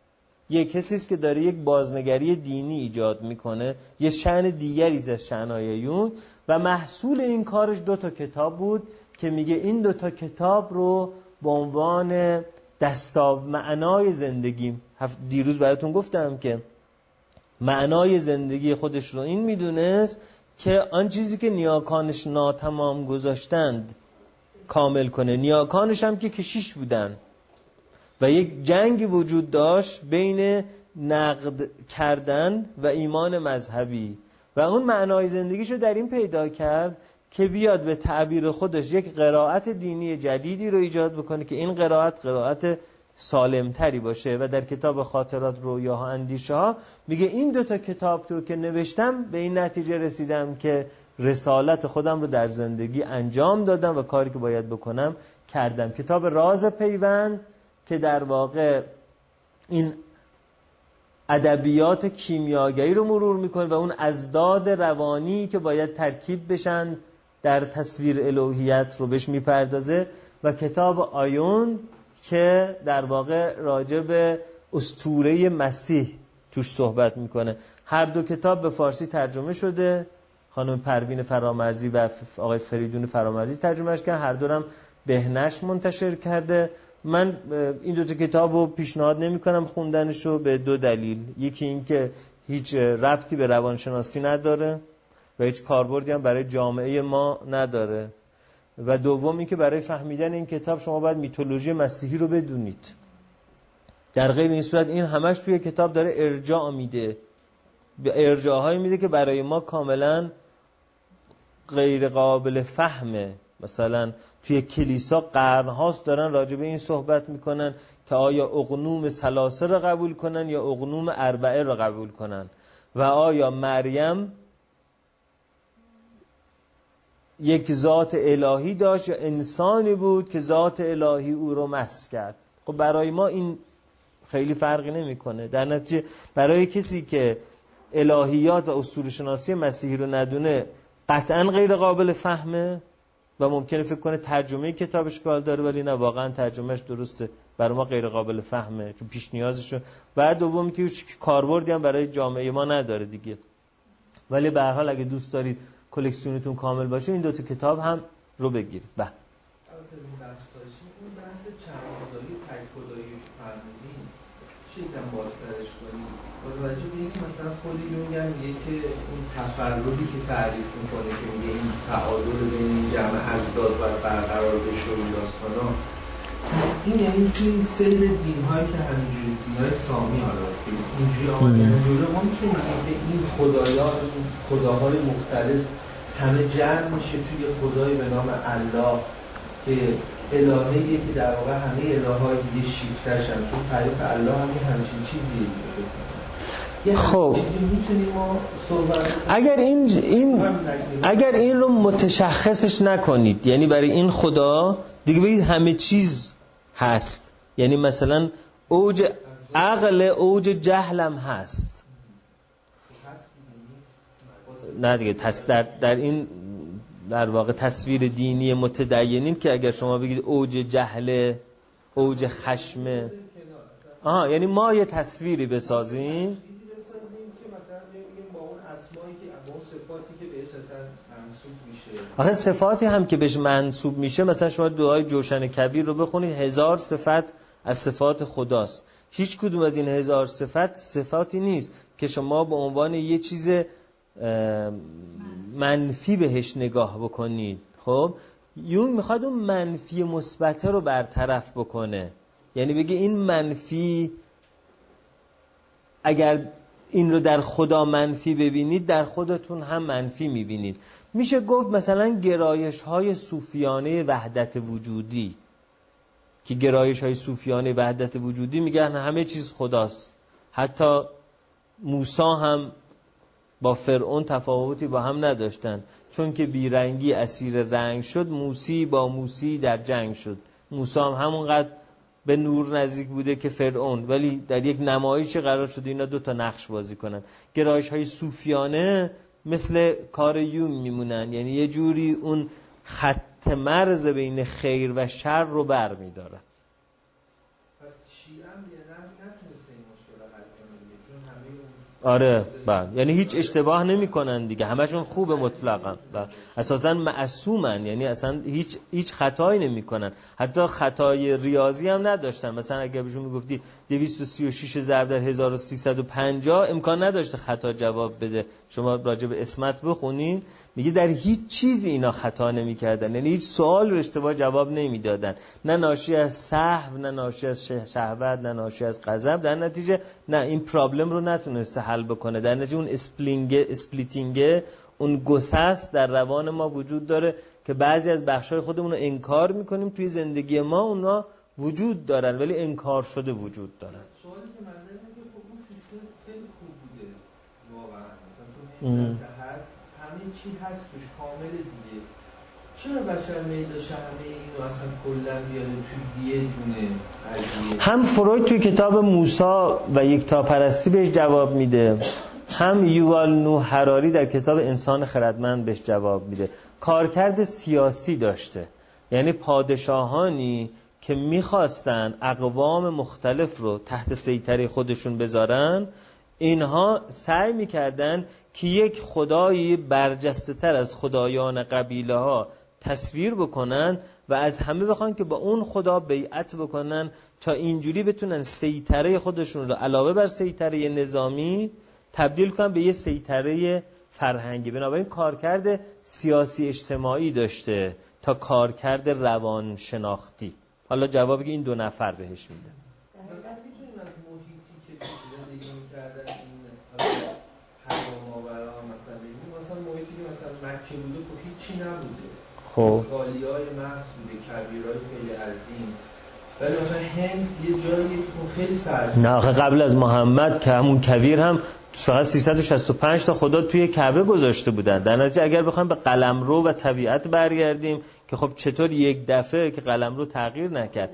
یه کسی است که داره یک بازنگری دینی ایجاد می‌کنه. یه شأن دیگری از شأنای یونگ و محصول این کارش دو تا کتاب بود. که میگه این دو تا کتاب رو به عنوان دستاب معنای زندگی. دیروز براتون گفتم که معنای زندگی خودش رو این می‌دونست که آن چیزی که نیاکانش ناتمام گذاشتند کامل کنه. نیاکانش هم که کشیش بودن. و یک جنگ وجود داشت بین نقد کردن و ایمان مذهبی. و اون معنای زندگیشو در این پیدا کرد که بیاد به تعبیر خودش یک قرائت دینی جدیدی رو ایجاد بکنه که این قرائت قرائت سالمتری باشه. و در کتاب خاطرات رویاها اندیشه ها میگه این دوتا کتاب رو که نوشتم به این نتیجه رسیدم که رسالت خودم رو در زندگی انجام دادم و کاری که باید بکنم کردم. کتاب راز پیوند که در واقع این ادبیات کیمیاگری رو مرور می‌کنه و اون ازداد روانی که باید ترکیب بشن در تصویر الوهیت رو بهش می‌پردازه و کتاب آیون که در واقع راجع به استوره مسیح توش صحبت می‌کنه. هر دو کتاب به فارسی ترجمه شده. خانم پروین فرامرزی و آقای فریدون فرامرزی ترجمهش کردن. هر دورم بهنش منتشر کرده. من این دو تا کتاب رو پیشنهاد نمی کنم خوندنش رو به دو دلیل. یکی اینکه هیچ ربطی به روانشناسی نداره. و هیچ کاربردی هم برای جامعه ما نداره. و دوم اینکه برای فهمیدن این کتاب شما باید میتولوژی مسیحی رو بدونید. در غیر این صورت این همش توی کتاب داره ارجاع میده. به ارجاعهایی میده که برای ما کاملا غیر قابل فهمه. مثلا توی کلیسا قرنهاست دارن راجع به این صحبت می‌کنن که آیا اقنوم سلاسه رو قبول کنن یا اقنوم اربعه رو قبول کنن؟ و آیا مریم یک ذات الهی داشت یا انسانی بود که ذات الهی او رو مس کرد. خب برای ما این خیلی فرقی نمی‌کنه. در نتیجه برای کسی که الهیات و اصول شناسی مسیحی رو ندونه قطعا غیر قابل فهمه و ممکنه فکر کنه ترجمه کتابش کال داره ولی نه واقعا ترجمهش درسته. برای ما غیر قابل فهمه چون پیش نیازش بعد دوم که کاربردی هم برای جامعه ما نداره دیگه. ولی به هر حال اگه دوست دارید کلکسیونتون کامل باشه این دو تا کتاب هم رو بگیرید به یکم بازترش کنیم. با توجه به اینکه مثلا خود یونگ میگه که اون تفرقی که تعریف می‌کنه که میگه این تعادل بین این جمع ازداد و برقرار بشه و داستانا این یعنی که این سیر دین هایی که همینجوری دین های سامی حالا اینجوری آمدن جلو ما می‌تونیم که این خدایا خداهای مختلف همه جمع میشه توی خدای به نام الله که الهه‌ای که در واقع همه الههای دیگه شیفتش هم چون تعریف الله هم همچین چیزیه. خب. اگر این این اگر این رو متشخصش نکنید یعنی برای این خدا دیگه بگید همه چیز هست. یعنی مثلا اوج عقل اوج جهلم هست. نه دیگه در, در این در واقع تصویر دینی متدینین که اگر شما بگید اوج جهل اوج خشم آها یعنی ما یه تصویری بسازیم. آخه صفاتی هم که بهش منصوب میشه مثلا شما دعای جوشن کبیر رو بخونید هزار صفت از صفات خداست. هیچ کدوم از این هزار صفت صفاتی نیست که شما به عنوان یه چیز منفی بهش نگاه بکنید. خب؟ یون می‌خواد اون منفی مثبته رو برطرف بکنه. یعنی بگه این منفی اگر این رو در خدا منفی ببینید در خودتون هم منفی می‌بینید. میشه گفت مثلا گرایش های صوفیانه وحدت وجودی. که گرایش های صوفیانه وحدت وجودی میگن همه چیز خداست. حتی موسا هم با فرعون تفاوتی با هم نداشتن. چون که بیرنگی اسیر رنگ شد موسی با موسی در جنگ شد. موسی هم همونقدر به نور نزدیک بوده که فرعون. ولی در یک نمایش قرار شده اینا دو تا نقش بازی کنن. گرایش های صوفیانه مثل کار یون میمونن. یعنی یه جوری اون خط مرز بین خیر و شر رو بر میدارن. آره بله. یعنی هیچ اشتباه نمی‌کنن دیگه. همشون خوب مطلقا. بله. اساسا معصومن. یعنی اصلا هیچ هیچ خطایی نمی‌کنن. حتی خطای ریاضی هم نداشتن. مثلا اگه بهشون می‌گفتی 236 ضرب در 1350 امکان نداشته خطا جواب بده. شما راجع به اسمت بخونین. میگه در هیچ چیزی اینا خطا نمی‌کردن. یعنی هیچ سوال رو اشتباه جواب نمی‌دادن. نه ناشی از سهو نه ناشی از شهوت نه ناشی از غضب. در نتیجه نه این problem رو نتونسته حل بکنه. در نتیجه اون spelling splitting اون گسست در روان ما وجود داره که بعضی از بخشای خودمون رو انکار می‌کنیم. توی زندگی ما اونا وجود دارن ولی انکار شده وجود دارن. سوالی که من خب سیستم خیلی خوب بوده. واقعا. مثلا تو هست. همه چی هست توش کامل دیگه. چرا بشر میل داشته همه اینو اصلا کلا بیاره توی یه دونه؟ هم فروید توی کتاب موسا و یک تا پرستی بهش جواب میده هم یوال نو هراری در کتاب انسان خردمند بهش جواب میده. کارکرد سیاسی داشته. یعنی پادشاهانی که می‌خواستن اقوام مختلف رو تحت سیطره خودشون بذارن اینها سعی می‌کردن که یک خدایی برجسته تر از خدایان قبیله ها تصویر بکنن و از همه بخوان که با اون خدا بیعت بکنن تا اینجوری بتونن سیطره خودشون رو علاوه بر سیطره نظامی تبدیل کنن به یه سیطره فرهنگی. بنابراین کارکرد سیاسی اجتماعی داشته تا کارکرد روان شناختی حالا جوابی که این دو نفر بهش میده. که مثلا مکه بوده خب هیچی نبوده. خب. خالی های محض بوده کبیرهای خیلی عظیم. ولی مثلا هند یه جایی خیلی سرسید نه آخه قبل از محمد که همون کویر هم فقط 365 تا خدا توی کعبه گذاشته بودن. در نتیجه اگر بخوایم به قلمرو و طبیعت برگردیم که خب چطور یک دفعه که قلمرو تغییر نکرد.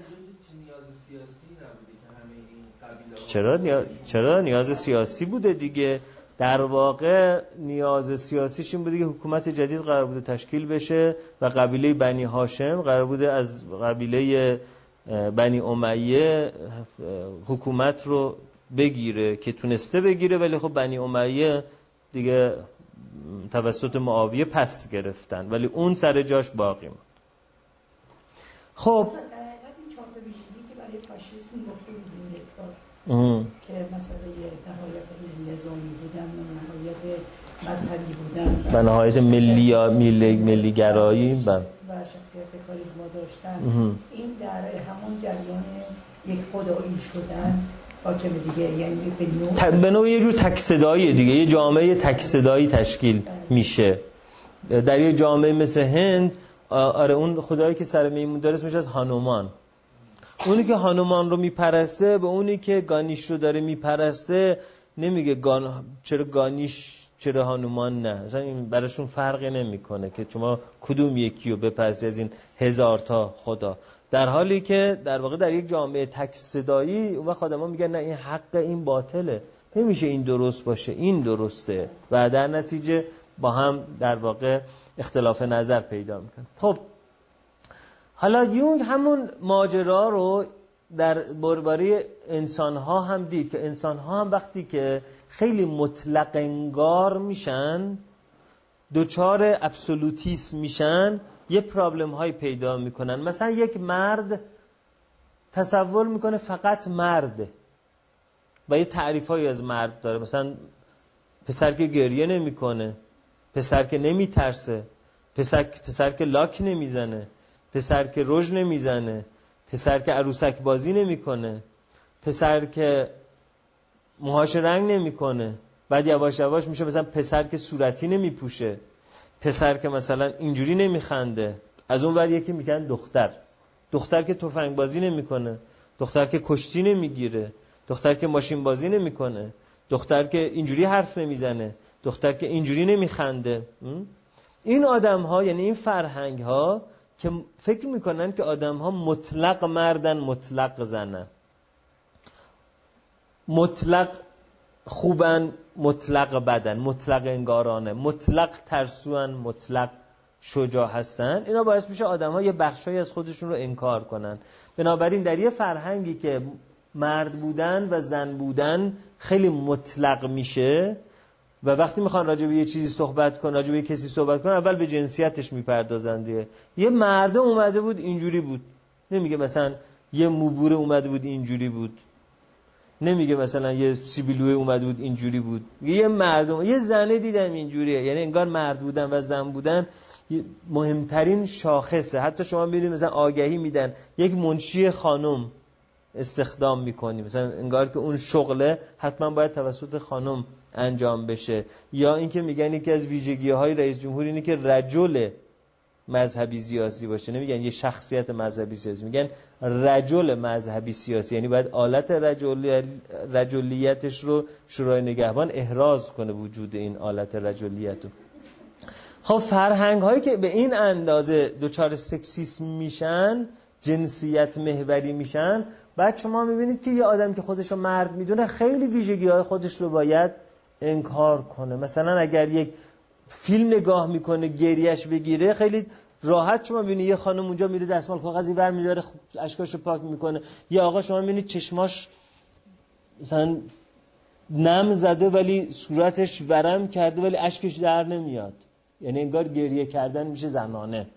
چرا نیاز... چرا نیاز سیاسی بوده دیگه؟ در واقع نیاز سیاسیش این بوده که حکومت جدید قرار بوده تشکیل بشه و قبیله بنی هاشم قرار بوده از قبیله بنی امیه حکومت رو بگیره که تونسته بگیره ولی خب بنی امیه دیگه توسط معاویه پس گرفتن. ولی اون سر جاش باقی موند. خب. که برای فاشیسم گفته که مسئله نهایت نظامی بودن و نهایت مذهبی بودن و نهایت ملی ملی ملی گرایی و شخصیت کاریزما داشتن. این در همون جریان یک خدایی شدن حاکم دیگه یعنی به نوع به نوع یه جور تکصدایی دیگه یه جامعه تکصدایی تشکیل بله. میشه. در یه جامعه مثل هند آره اون خدایی که سر میمون داره میشه از هانومان. اونی که هانومان رو میپرسته به اونی که گانیش رو داره میپرسته نمیگه گان... چرا گانیش چرا هانومان نه؟ اصلا این براشون فرقی نمی‌کنه که شما کدوم یکی رو بپرسی از این هزار تا خدا. در حالی که در واقع در یک جامعه تک صدایی و خادمان میگن نه این حق این باطله. نمیشه این درست باشه این درسته. و در نتیجه با هم در واقع اختلاف نظر پیدا می‌کنه خب حالا یونگ همون ماجرا رو در برباری انسان ها هم دید که انسان ها هم وقتی که خیلی مطلق انگار میشن دوچار ابسولوتیسم میشن یه پرابلم های پیدا می‌کنن. مثلا یک مرد تصور می‌کنه فقط مرده و یه تعریف از مرد داره. مثلا پسر که گریه نمی‌کنه پسر که نمیترسه پسر, پسر که لاک نمی‌زنه پسر که رژ نمی‌زنه پسر که عروسک بازی نمی‌کنه پسر که موهاش رنگ نمی‌کنه. بعد یواش یواش میشه مثلا پسر که صورتی نمیپوشه. پسر که مثلا اینجوری نمیخنده. از اون ور یکی میگن دختر. دختر که تفنگ بازی نمی‌کنه. دختر که کشتی نمی‌گیره. دختر که ماشین بازی نمی‌کنه. دختر که اینجوری حرف نمی‌زنه. دختر که اینجوری نمیخنده. این آدم ها یعنی این فرهنگ ها که فکر می‌کنن که آدم ها مطلق مردن مطلق زنن. مطلق خوبن مطلق بدن مطلق انگارانه مطلق ترسوان مطلق شجاع هستن. اینا باعث میشه آدم ها یه بخشایی از خودشون رو انکار کنن. بنابراین در یه فرهنگی که مرد بودن و زن بودن خیلی مطلق میشه و وقتی می‌خوان راجع به یه چیزی صحبت کن راجع به کسی صحبت کن اول به جنسیتش می‌پردازن دیگه. یه مرده اومده بود اینجوری بود. نمیگه مثلا یه موبوره اومده بود اینجوری بود. نمیگه مثلا یه سیبیلوه اومده بود اینجوری بود. یه مردم یه زنه دیدم اینجوریه. یعنی انگار مرد بودن و زن بودن مهمترین شاخصه. حتی شما می‌بینید مثلا آگهی میدن. یک منشی خانم استخدام می‌کنی. مثلا انگار که اون شغله حتما باید توسط خانم انجام بشه. یا اینکه میگن یکی از ویژگی های رئیس جمهور اینه که رجل مذهبی سیاسی باشه. نمیگن یه شخصیت مذهبی سیاسی میگن رجل مذهبی سیاسی. یعنی باید آلت رجلیتش رو شورای نگهبان احراز کنه وجود این آلت رجلیت رو. خب فرهنگ هایی که به این اندازه دوچار سکسیسم میشن جنسیت محوری میشن بعد شما می‌بینید که یه آدم که خودش رو مرد می‌دونه خیلی ویژگی های خودش رو باید انکار کنه. مثلا اگر یک فیلم نگاه می‌کنه گریش بگیره خیلی راحت شما می‌بینید یه خانم اونجا میره دستمال کاغذی ور میداره اشکاشو پاک می‌کنه. یا آقا شما می‌بینید چشماش مثلا نم زده ولی صورتش ورم کرده ولی اشکش در نمیاد. یعنی انگار گریه کردن میشه زنانه.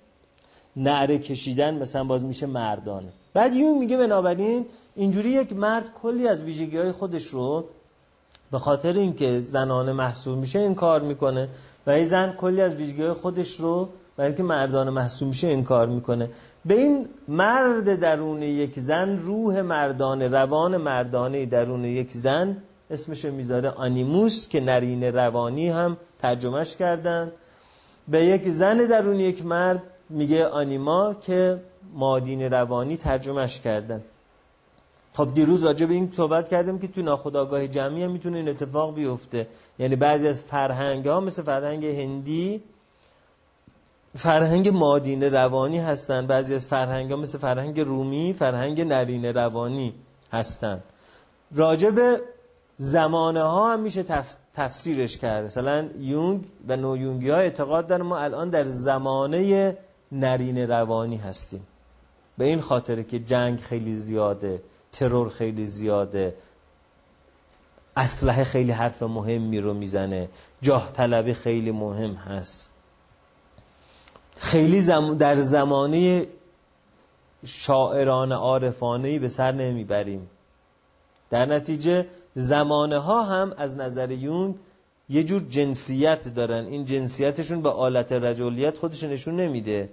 نعره کشیدن مثلا باز میشه مردانه. بعد یون میگه بنابراین اینجوری یک مرد کلی از ویژگی های خودش رو به خاطر اینکه زنانه محسوب میشه این کار می‌کنه و این زن کلی از ویژگی های خودش رو برای اینکه مردانه محسوب میشه انکار می‌کنه. به این مرد درون یک زن روح مردانه روان مردانه درون یک زن اسمش می‌ذاره آنیموس که نرین روانی هم ترجمهش کردن. به یک زن درون یک مرد میگه آنیما که مادین روانی ترجمهش کردن. خب دیروز راجع به این صحبت کردیم که تو ناخودآگاه جمعی هم می‌تونه این اتفاق بیفته. یعنی بعضی از فرهنگ ها مثل فرهنگ هندی فرهنگ مادین روانی هستن. بعضی از فرهنگ ها مثل فرهنگ رومی فرهنگ نرین روانی هستن. راجع به زمانه ها هم میشه تفسیرش کرد. مثلا یونگ و نو یونگی ها اعتقاد دارن ما الان در زمانه نرین روانی هستیم. به این خاطره که جنگ خیلی زیاده ترور خیلی زیاده. اسلحه خیلی حرف مهمی رو می‌زنه. جاه طلبی خیلی مهم هست. خیلی در زمانه شاعران عارفانه به سر نمی‌بریم. در نتیجه زمانه ها هم از نظر یونگ یه جور جنسیت دارن. این جنسیتشون به آلت رجولیت خودش نشون نمیده.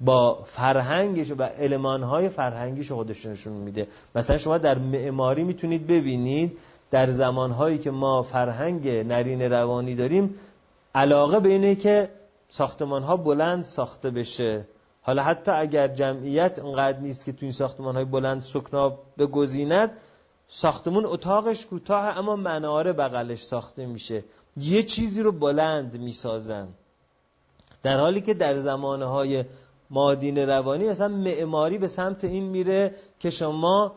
با فرهنگش و المانهای فرهنگیش خودش نشون میده. مثلا شما در معماری می‌تونید ببینید در زمانهایی که ما فرهنگ نرین روانی داریم علاقه به اینه که ساختمان ها بلند ساخته بشه. حالا حتی اگر جمعیت انقدر نیست که تو این ساختمان های بلند سکنا بگزیند ساختمون اتاقش کوتاه اما مناره بغلش ساخته میشه. یه چیزی رو بلند می‌سازن. در حالی که در زمانه های مادین روانی مثلا معماری به سمت این میره که شما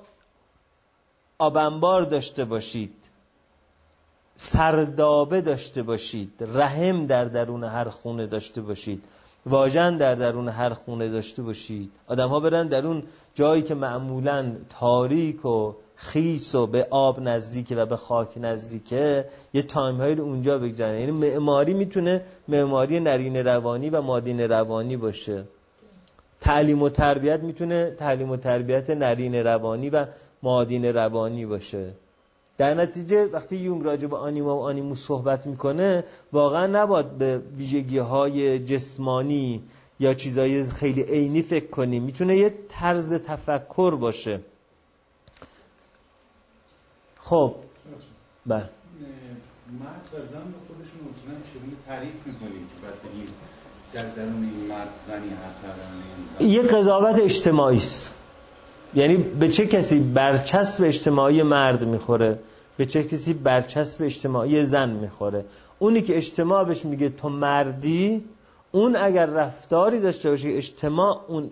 آبنبار داشته باشید. سردابه داشته باشید رحم در درون هر خونه داشته باشید واژن در درون هر خونه داشته باشید. آدم ها برن در اون جایی که معمولا تاریک و خیس و به آب نزدیکه و به خاک نزدیکه یه تایم هایی رو اونجا بگذارن یعنی معماری می‌تونه معماری نرین روانی و مادین روانی باشه. تعلیم و تربیت می‌تونه تعلیم و تربیت نرین روانی و مادین روانی باشه. در نتیجه وقتی یونگ راجع به آنیما و آنیمو صحبت می‌کنه واقعا نباید به ویژگی های جسمانی یا چیزهای خیلی عینی فکر کنیم. می‌تونه یه طرز تفکر باشه. خب. بله. مرد و زن به خودشون اصولا چگونه تعریف می‌کنیم که بعد در درون این مرد زنی هست یه قضاوت اجتماعی است. یعنی به چه کسی برچسب اجتماعی مرد می‌خوره؟ به چه کسی برچسب اجتماعی زن می‌خوره؟ اونی که اجتماع بهش میگه تو مردی اون اگر رفتاری داشته باشه اجتماع اون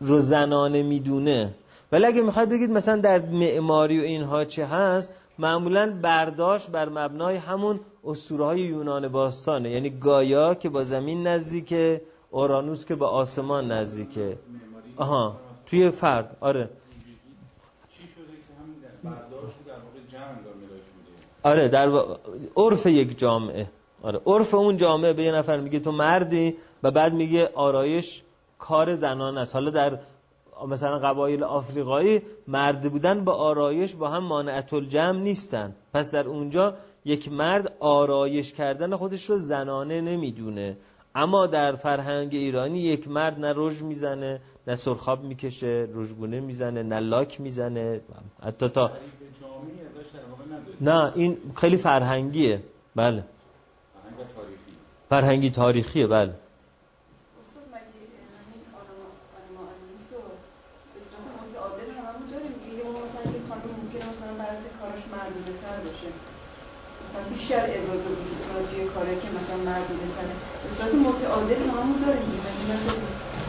رو زنانه می‌دونه. ولی اگه می‌خواید بگید مثلا در معماری و اینها چه هست معمولا برداشت بر مبنای همون اسطوره های یونان باستانه. یعنی گایا که با زمین نزدیکه اورانوس که با آسمان نزدیکه. آها. توی فرد آره. آره در عرف یک جامعه. آره عرف اون جامعه به یه نفر میگه تو مردی و بعد میگه آرایش کار زنان است. حالا در مثلا قبایل آفریقایی مرد بودن با آرایش با هم مانعت الجمع نیستن. پس در اونجا یک مرد آرایش کردن خودش رو زنانه نمی‌دونه. اما در فرهنگ ایرانی یک مرد نه رژ می‌زنه نه سرخاب می‌کشه رژگونه می‌زنه نه لاک می‌زنه. حتی تا نه این خیلی فرهنگیه. بله. فرهنگی تاریخیه بله. بیشتر ابراز وجود توی کاری که مثلا مردونه تره اصلاحات متعادل همون داریم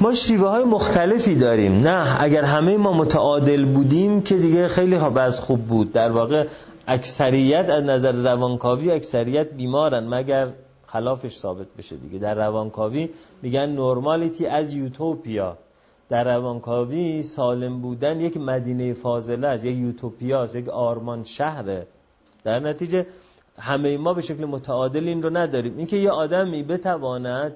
ما شیوه های مختلفی داریم. نه اگر همه ما متعادل بودیم که دیگه خیلی از خوب بود. در واقع اکثریت از نظر روانکاوی اکثریت بیمارن مگر خلافش ثابت بشه دیگه. در روانکاوی میگن نورمالیتی از یوتوپیا در روانکاوی سالم بودن یک مدینه فاضله است یک یوتوپیا است یک آرمان شهره. در نتیجه همه ما به شکل متعادل این رو نداریم. اینکه یه آدمی بتواند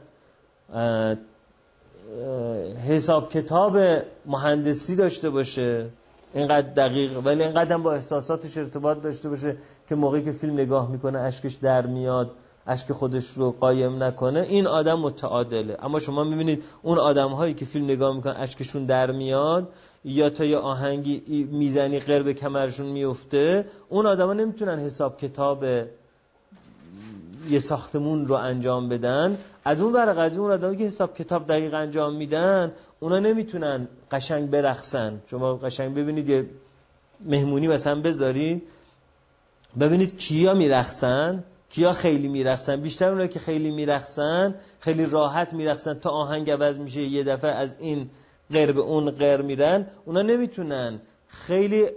حساب کتاب مهندسی داشته باشه. اینقدر دقیق ولی اینقدر با احساساتش ارتباط داشته باشه که موقعی که فیلم نگاه می‌کنه اشکش در میاد اشک خودش رو قایم نکنه. این آدم متعادله. اما شما می‌بینید اون آدم هایی که فیلم نگاه می‌کنن اشکشون در میاد یا تا یه آهنگی می‌زنی قرب کمرشون میفته اون آدما نمی‌تونن حساب کتاب یه ساختمون رو انجام بدن از اون ور قضیه اون آدمی که حساب کتاب دقیق انجام میدن اونا نمی‌تونن قشنگ برقصن. شما قشنگ ببینید یه مهمونی مثلا بذارید ببینید کیا میرقصن کیا خیلی میرقصن. بیشتر اونایی که خیلی میرقصن خیلی راحت میرقصن تا آهنگ عوض میشه یه دفعه از این غیر به اون غیر میرن. اونا نمی‌تونن. خیلی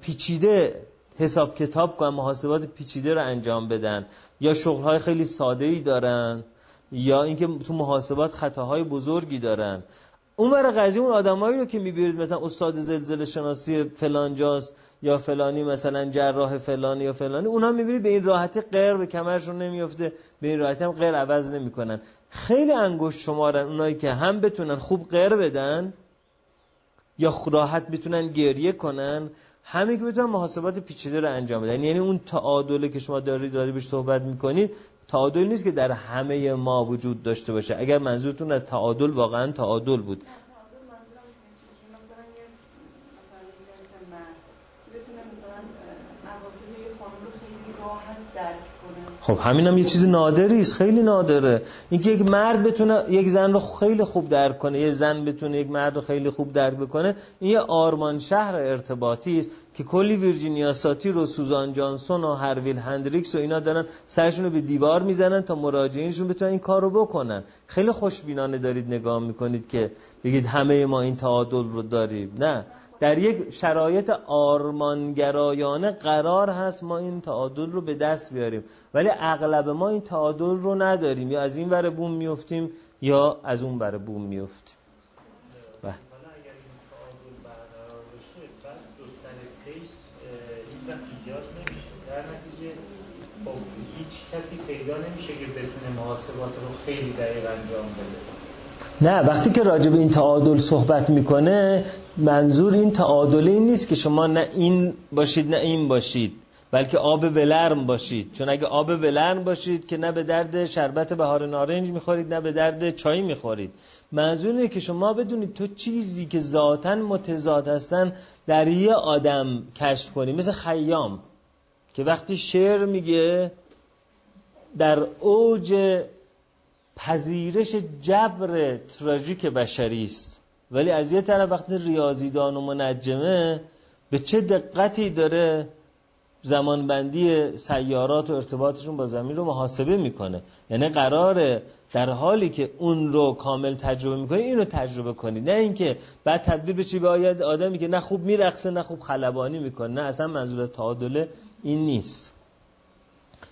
پیچیده حساب کتاب کنن محاسبات پیچیده رو انجام بدن. یا شغلهای خیلی ساده ای دارن یا اینکه تو محاسبات خطاهای بزرگی دارن. اون ور قضیه اون آدمایی رو که می‌بینید مثلا استاد زلزله شناسی فلان جاست یا فلانی مثلا جراح فلانی یا فلانی اونها می‌بینید به این راحتی غیر به کمرشون نمیفته به این راحتی هم غیر عوض نمی‌کنن. خیلی انگشت شمارن اونایی که هم بتونن خوب غیر بدن یا راحت بتونن گریه کنن همین که بتونن محاسبات پیچیده رو انجام بدن یعنی اون تعادله که شما دارید داری بهش صحبت می‌کنید تعادل نیست که در همه ما وجود داشته باشه. اگر منظورتون از تعادل واقعا تعادل بود. خب همین هم یه چیز نادری است خیلی نادره. اینکه یک مرد بتونه یک زن رو خیلی خوب درک کنه یه زن بتونه یک مرد رو خیلی خوب درک بکنه این یه آرمان شهر ارتباطی است که کلی ویرجینیا ساتی رو سوزان جانسون و هرویل هندریکس و اینا دارن سرشون رو به دیوار می‌زنن تا مراجعینشون بتونن این کار رو بکنن. خیلی خوشبینانه دارید نگاه می‌کنید که بگید همه ما این تعادل رو داریم. نه. در یک شرایط آرمانگرایانه قرار هست ما این تعادل رو به دست بیاریم. ولی اغلب ما این تعادل رو نداریم. یا از این ور بوم میفتیم یا از اون ور بوم میفتیم. کسی پیدا نمیشه که بتونه محاسبات رو خیلی دقیق انجام بده. نه وقتی که راجع به این تعادل صحبت می‌کنه منظور این تعادل این نیست که شما نه این باشید نه این باشید بلکه آب ولرم باشید. چون اگه آب ولرم باشید که نه به درد شربت بهار نارنج می‌خورید نه به درد چای می‌خورید. منظور اینه که شما بدونید تو چیزی که ذاتا متضاد هستن در یه آدم کشف کنید مثل خیام که وقتی شعر میگه در اوج پذیرش جبر تراژیک بشری است. ولی از یه طرف وقتی ریاضیدان و منجمه به چه دقتی داره زمانبندی سیارات و ارتباطشون با زمین رو محاسبه می‌کنه؟ یعنی قراره در حالی که اون رو کامل تجربه می‌کنی اینو تجربه کنی. نه اینکه بعد تبدیل بشی به آید آدمی که نه خوب میرقصه نه خوب خلبانی می‌کنه. نه اصلا منظور از تعادله این نیست.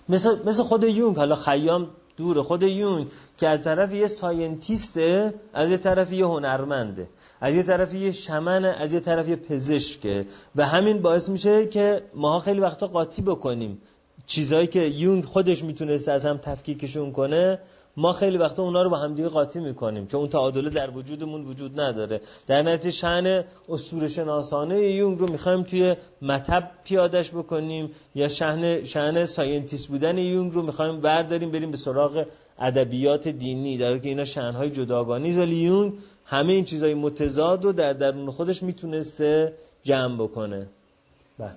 مثل, مثل خود یونگ حالا خیام دور خود یون که از طرف یه ساینتیسته از یه طرف یه هنرمنده از یه طرف یه شمنه از یه طرف یه پزشکه و همین باعث میشه که ماها خیلی وقتا قاطی بکنیم. چیزهایی که یونگ خودش می‌تونست از هم تفکیکشون کنه ما خیلی وقتا اونا رو با همدیگه قاطی می‌کنیم چون اون تعادله در وجودمون وجود نداره. در نتیجه شأن اسطوره شناسانه یونگ رو می‌خوایم توی مطب پیادش بکنیم یا شأن شأن scientist بودن یونگ رو می‌خوایم ورداریم بریم به سراغ ادبیات دینی در که اینا شأنهای جداگانه ولی یونگ همه این چیزهای متضاد رو در درون خودش می‌تونسته جمع بکنه. بله.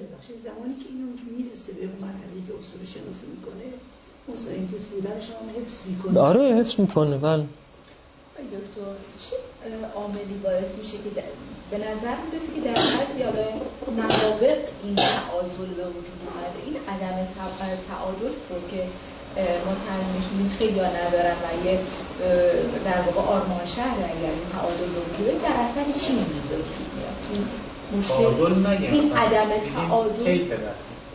ببخشید زمانی که اینو می‌رسه به مرحله که اسطوره شناسی می‌کنه اون ساینتیست بودن شما حفظ می‌کنه؟ آره حفظ می‌کنه بله. دکتر چه عاملی باعث میشه که به نظر می‌رسه که در بعضی حالا نوابق این تعادل به وجود اومده. این عدم تعادل رو که ما میدیم خیلی ها ندارن و یه در واقع آرمان شهر اگر این تعادل به وجود در اصل چی به وجود میاد؟ این مشکل این عدم تعادل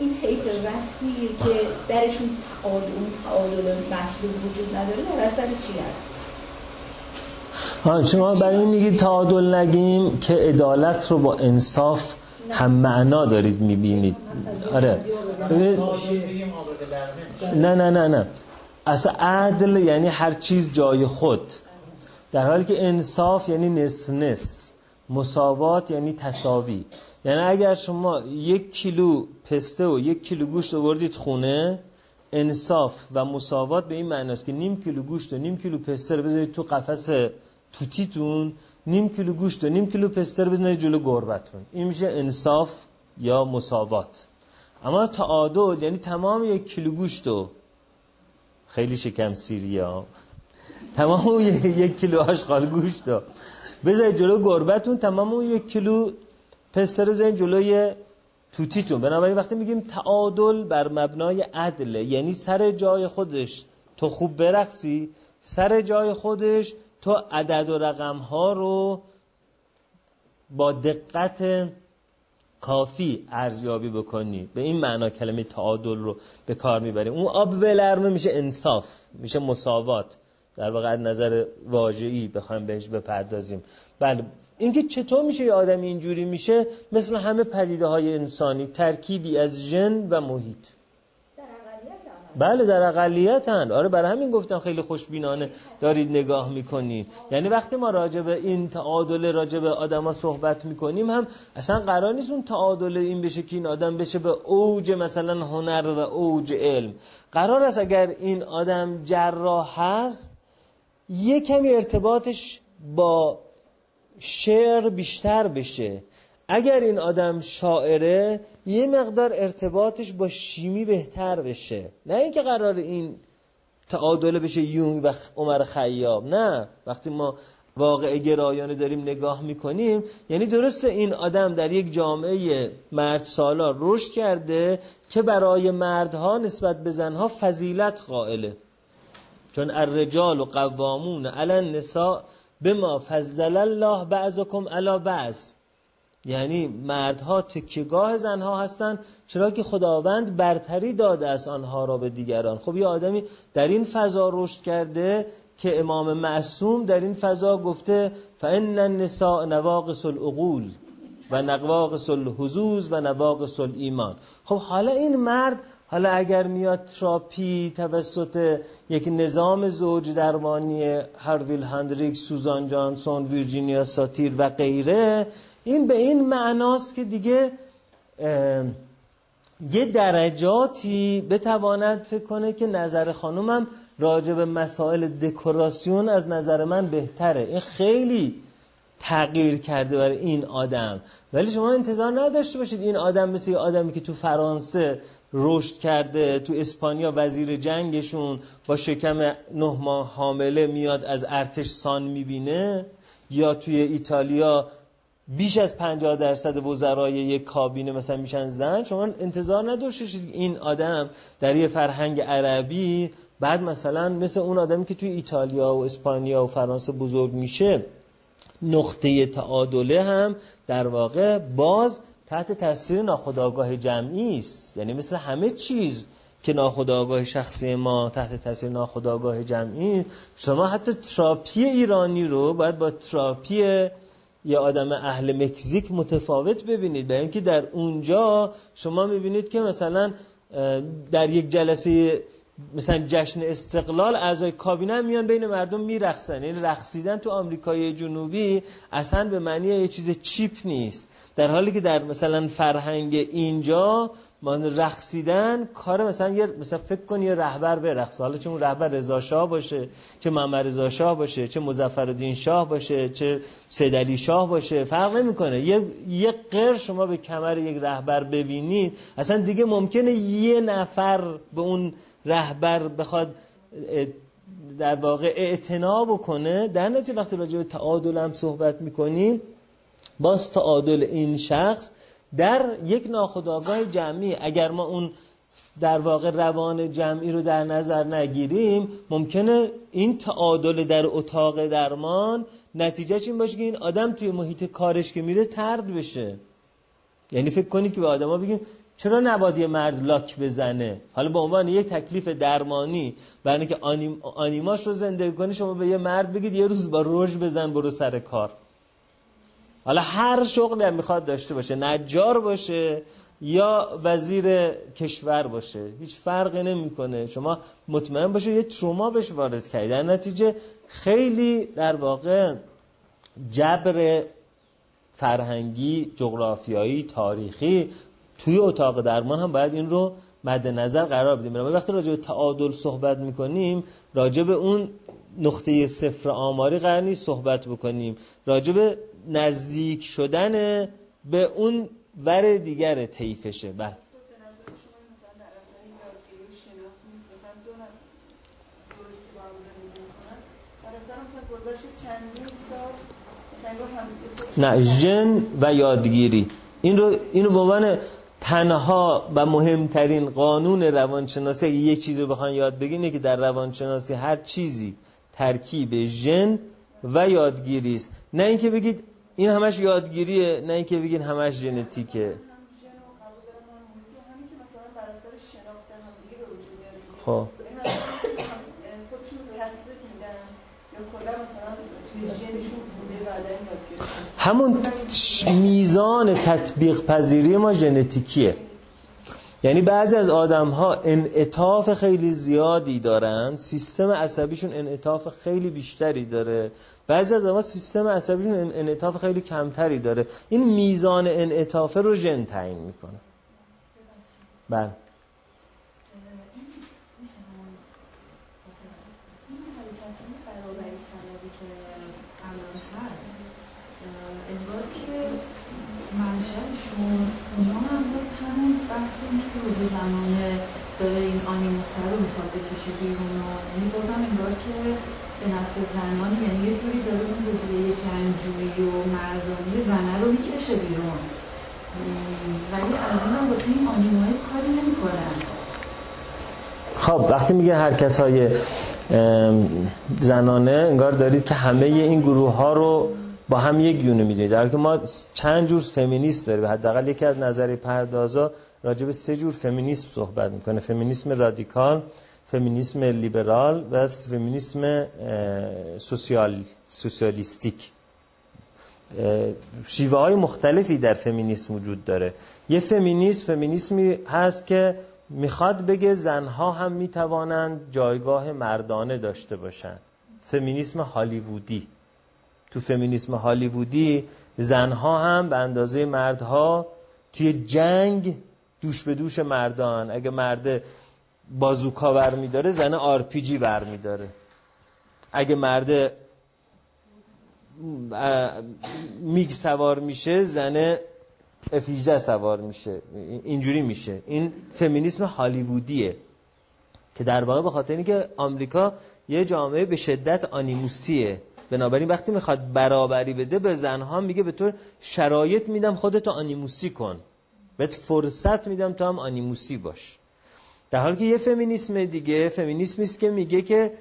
این طیف وسیع که درشون تعادل اون تعادل مطلوب وجود نداره در اصل چی هست؟ ها شما برای این میگید تعادل نگیم که عدالت رو با انصاف هم معنا دارید می‌بینید. آره. نه نه نه نه. اصلا عدل یعنی هر چیز جای خود. در حالی که انصاف یعنی نصف نصف. مساوات یعنی تساوی. یعنی اگر شما یک کیلو پسته و یک کیلو گوشت آوردید خونه انصاف و مساوات به این معناست که نیم کیلو گوشت و نیم کیلو پسته رو بذارید تو قفس توتیتون نیم کیلو گوشت و نیم کیلو پسته رو بزنید جلو گربتون. این میشه انصاف یا مساوات. اما تعادل یعنی تمام یک کیلو گوشت و خیلی شکم سیریا. تمام یک کیلو آشغال گوشت و بذارید جلو گربتون تمام یک کیلو پسته رو بزنید جلوی توتیتون. بنابراین وقتی میگیم تعادل بر مبنای عدل یعنی سر جای خودش تو خوب برقصی سر جای خودش تو عدد و رقم ها رو با دقت کافی ارزیابی بکنی. به این معنا کلمه تعادل رو به کار می‌بریم. اون آب ولرمه میشه انصاف میشه مساوات. در واقع نظر واژه‌ای بخوایم بهش بپردازیم. بله اینکه چطور میشه یه آدم اینجوری میشه؟ مثل همه پدیده های انسانی ترکیبی از ژن و محیط. بله در اقلیت هند آره برای همین گفتم خیلی خوشبینانه دارید نگاه می‌کنید. یعنی وقتی ما راجع به این تعادل راجع به آدما صحبت می‌کنیم هم اصلا قرار نیست اون تعادل این بشه که این آدم بشه به اوج مثلا هنر و اوج علم. قرار است اگر این آدم جراح هست یه کمی ارتباطش با شعر بیشتر بشه. اگر این آدم شاعره یه مقدار ارتباطش با شیمی بهتر بشه. نه اینکه قرار این تعادله بشه یونگ و عمر خیاب نه. وقتی ما واقع گرایانه داریم نگاه می‌کنیم یعنی درسته این آدم در یک جامعه مرد سالار رشد کرده که برای مردها نسبت به زنها فضیلت قائله. چون الرجال و قوامون علی النساء بما فضل الله بعضکم علی بعض. یعنی مردها تکیگاه زنها هستند چرا که خداوند برتری داده از آنها را به دیگران. خب یه آدمی در این فضا رشد کرده که امام معصوم در این فضا گفته فان النساء نواقص العقول و نواقص الحظوظ و نواقص ایمان خب حالا این مرد حالا اگر میاد تراپی توسط یک نظام زوج درمانی هرویل هندریک سوزان جانسون ویرجینیا ساتیر و غیره این به این معناست که دیگه یه درجاتی بتواند فکر کنه که نظر خانومم راجع به مسائل دکوراسیون از نظر من بهتره. این خیلی تغییر کرده برای این آدم. ولی شما انتظار نداشته باشید این آدم مثل یه آدمی که تو فرانسه رشد کرده تو اسپانیا وزیر جنگشون با شکم نه ماه حامله میاد از ارتش سان می‌بینه یا توی ایتالیا بیش از 50 درصد وزرای یک کابینه مثلا میشن زن؟ شما انتظار نداشتید این آدم در یه فرهنگ عربی بعد مثلا مثل اون آدمی که توی ایتالیا و اسپانیا و فرانسه بزرگ میشه نقطه تعادله هم در واقع باز تحت تاثیر ناخودآگاه جمعی است. یعنی مثل همه چیز که ناخودآگاه شخصی ما تحت تاثیر ناخودآگاه جمعی شما حتی تراپی ایرانی رو باید با تراپی یه آدم اهل مکزیک متفاوت ببینید. به اینکه در اونجا شما می‌بینید که مثلا در یک جلسه مثلا جشن استقلال اعضای کابینه میان بین مردم میرقصن. یعنی رقصیدن تو آمریکای جنوبی اصلا به معنی یه چیز چیپ نیست. در حالی که در مثلا فرهنگ اینجا من رقصیدن کار مثلا یه مثلا فکر کن یه رهبر برقص حالا چه رهبر رضا شاه باشه چه محمد رضا شاه باشه چه مظفرالدین شاه باشه چه سید شاه باشه. فرق نمی‌کنه. یه یه قر شما به کمر یک رهبر ببینید اصلا دیگه ممکنه یه نفر به اون رهبر بخواد در واقع اعتنا بکنه در نتیجه وقتی راجع به تعادل هم صحبت می‌کنیم باز تعادل این شخص در یک ناخودآگاه جمعی اگر ما اون در واقع روان جمعی رو در نظر نگیریم ممکنه این تعادل در اتاق درمان نتیجهش این باشه که این آدم توی محیط کارش که میره ترد بشه. یعنی فکر کنید که به آدما بگیم چرا نباید یه مرد لاک بزنه؟ حالا به عنوان یک تکلیف درمانی برای اینکه آنیم، آنیماش رو زندگی کنی شما به یه مرد بگید یه روز با روژ بزن برو سر کار. حالا هر شغلی هم می‌خواد داشته باشه نجار باشه یا وزیر کشور باشه هیچ فرقی نمی‌کنه. شما مطمئن باشه یه تروما بهش وارد کردید در نتیجه خیلی در واقع جبر فرهنگی جغرافیایی تاریخی توی اتاق درمان هم باید این رو مد نظر قرار بدیم. وقتی راجع به تعادل صحبت می‌کنیم راجع به اون نقطه صفر آماری قرار نیست صحبت بکنیم. راجع به نزدیک شدن به اون ور دیگر طیفشه. بله. نه ژن و یادگیری. این رو اینو به عنوان تنها و مهمترین قانون روانشناسی اگه یک چیزی رو بخوان یاد بگیرین که در روانشناسی هر چیزی ترکیب ژن و یادگیری است. نه اینکه بگید این همش یادگیریه نه اینکه بگید همش ژنتیکه. خب. همون میزان تطبیق پذیری ما ژنتیکیه. یعنی بعضی از آدم ها انعطاف خیلی زیادی دارن سیستم عصبیشون انعطاف خیلی بیشتری داره. بعضی از آدم سیستم عصبیشون انعطاف خیلی کمتری داره. این میزان انعطاف رو ژن تعیین می‌کنه. بله. زمانه داره این آنیموس رو می‌خواد بکشه بیرون و یعنی بازم که به نفع زنان یعنی یه جوری داره اون روحیه جنگجویی و مرزانی زنه رو می‌کشه بیرون ولی از این واسه این آنیموهای کاری خب وقتی میگه حرکت های زنانه انگار دارید که همه این گروه ها رو با هم یک یونه می‌دونید در که ما چند جور فمینیست بریم حداقل یکی از نظری پردازا راجع به سه جور فمینیسم صحبت می‌کنه. فمینیسم رادیکال فمینیسم لیبرال و فمینیسم سوسیال سوسیالیستیک. شیوه های مختلفی در فمینیسم وجود داره. یه فمینیسم فمینیسمی هست که می‌خواد بگه زنها هم می‌توانند جایگاه مردانه داشته باشند. فمینیسم هالیوودی. تو فمینیسم هالیوودی زنها هم به اندازه مردها توی جنگ دوش به دوش مردان. اگه مرد بازوکا بر میداره زن آر پی جی بر میداره اگه مرد میگ سوار میشه زن افیجده سوار میشه. اینجوری میشه. این فمینیسم هالیوودیه که در واقع به خاطر اینکه آمریکا یه جامعه به شدت آنیموسیه. بنابراین وقتی می‌خواد برابری بده به زنها میگه به طور شرایط میدم خودتو آنیموسی کن. بهت فرصت میدم تو هم آنیموسی باش. در حالی که یه فمینیسم دیگه فمینیسمی است که میگه که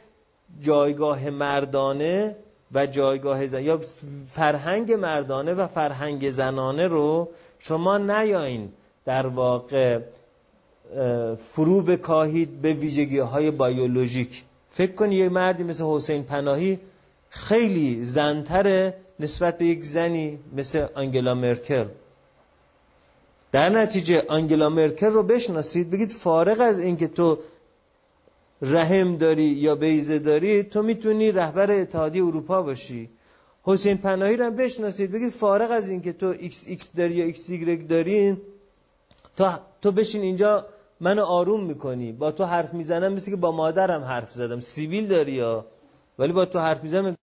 جایگاه مردانه و جایگاه زن یا فرهنگ مردانه و فرهنگ زنانه رو شما نیاین. در واقع فرو بکاهید به ویژگی های بیولوژیک. فکر کنی یه مردی مثل حسین پناهی خیلی زن‌تره نسبت به یک زنی مثل آنگلا مرکل. در نتیجه آنگلا مرکل رو بشناسید بگید فارغ از اینکه تو رحم داری یا بیضه داری تو می‌تونی رهبر اتحادیه اروپا باشی. حسین پناهی رو هم بشناسید بگید فارغ از اینکه تو ایکس ایکس داری یا ایکس ایگرگ داری تو تو بشین اینجا منو آروم می‌کنی. با تو حرف می‌زنم مثل که با مادرم حرف زدم. سیبیل داری یا؟ ولی با تو حرف می‌زنم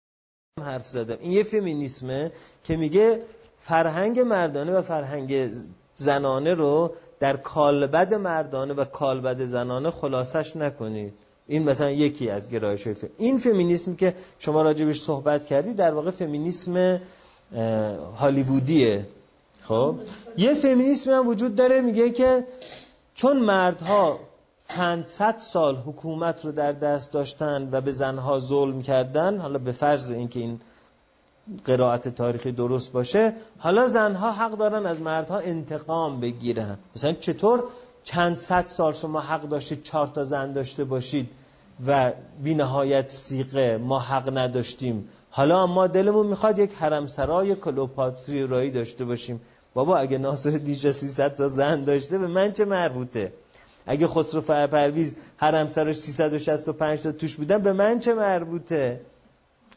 حرف زدم. این یه فمینیسمه که میگه فرهنگ مردانه و فرهنگ زنانه رو در کالبد مردانه و کالبد زنانه خلاصش نکنید. این مثلا یکی از گرایش های این فمینیسم که شما راجبش صحبت کردی در واقع فمینیسم هالیوودیه. خب؟ یه فمینیسم هم وجود داره میگه که چون مردها چند صد سال حکومت رو در دست داشتن و به زنها ظلم کردن حالا به فرض اینکه این قرائت تاریخی درست باشه حالا زنها حق دارن از مردها انتقام بگیرن. مثلا چطور چند صد سال شما حق داشتید چهار تا زن داشته باشید و بی نهایت سیقه ما حق نداشتیم. حالا ما دلمون می‌خواد یک حرمسرای کلوپاتری رایی داشته باشیم. بابا اگه ناصر دیشا 300 تا زن داشته به من چه مربوطه؟ اگه خسرو پرویز حرمسراش 365 تا توش بودن به من چه مربوطه؟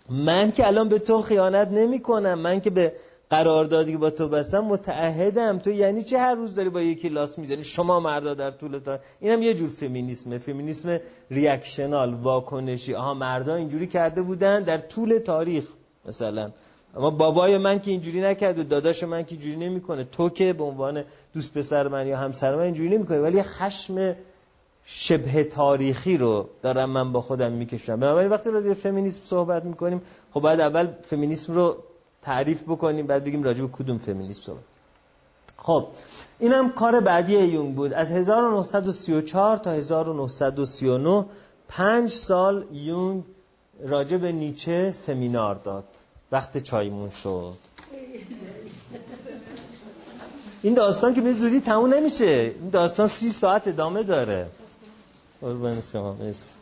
من که الان به تو خیانت نمی کنم من که به قراردادی که با تو بستم متعهدم. تو یعنی چه هر روز داری با یکی لاس می‌زنی؟ شما مردا در طول تا اینم یه جور فمینیسمه. فمینیسم ریاکشنال واکنشی. آها مردا اینجوری کرده بودن در طول تاریخ مثلا. اما بابای من که اینجوری نکرد و داداش من که اینجوری نمی‌کنه. تو که به عنوان دوست پسر من یا همسر من اینجوری نمی‌کنه ولی خشم شبه تاریخی رو دارم من با خودم می‌کشم. بنابراین وقتی راجع به فمینیسم صحبت می‌کنیم خب باید اول فمینیسم رو تعریف بکنیم بعد بگیم راجع به کدوم فمینیسم صحبت. خب اینم کار بعدی یونگ بود. از 1934 تا 1939 پنج سال یونگ راجع به نیچه سمینار داد. وقت چایمون شد. این داستان که به زودی تموم نمیشه. این داستان سی ساعت ادامه داره. قربان شما مرسی.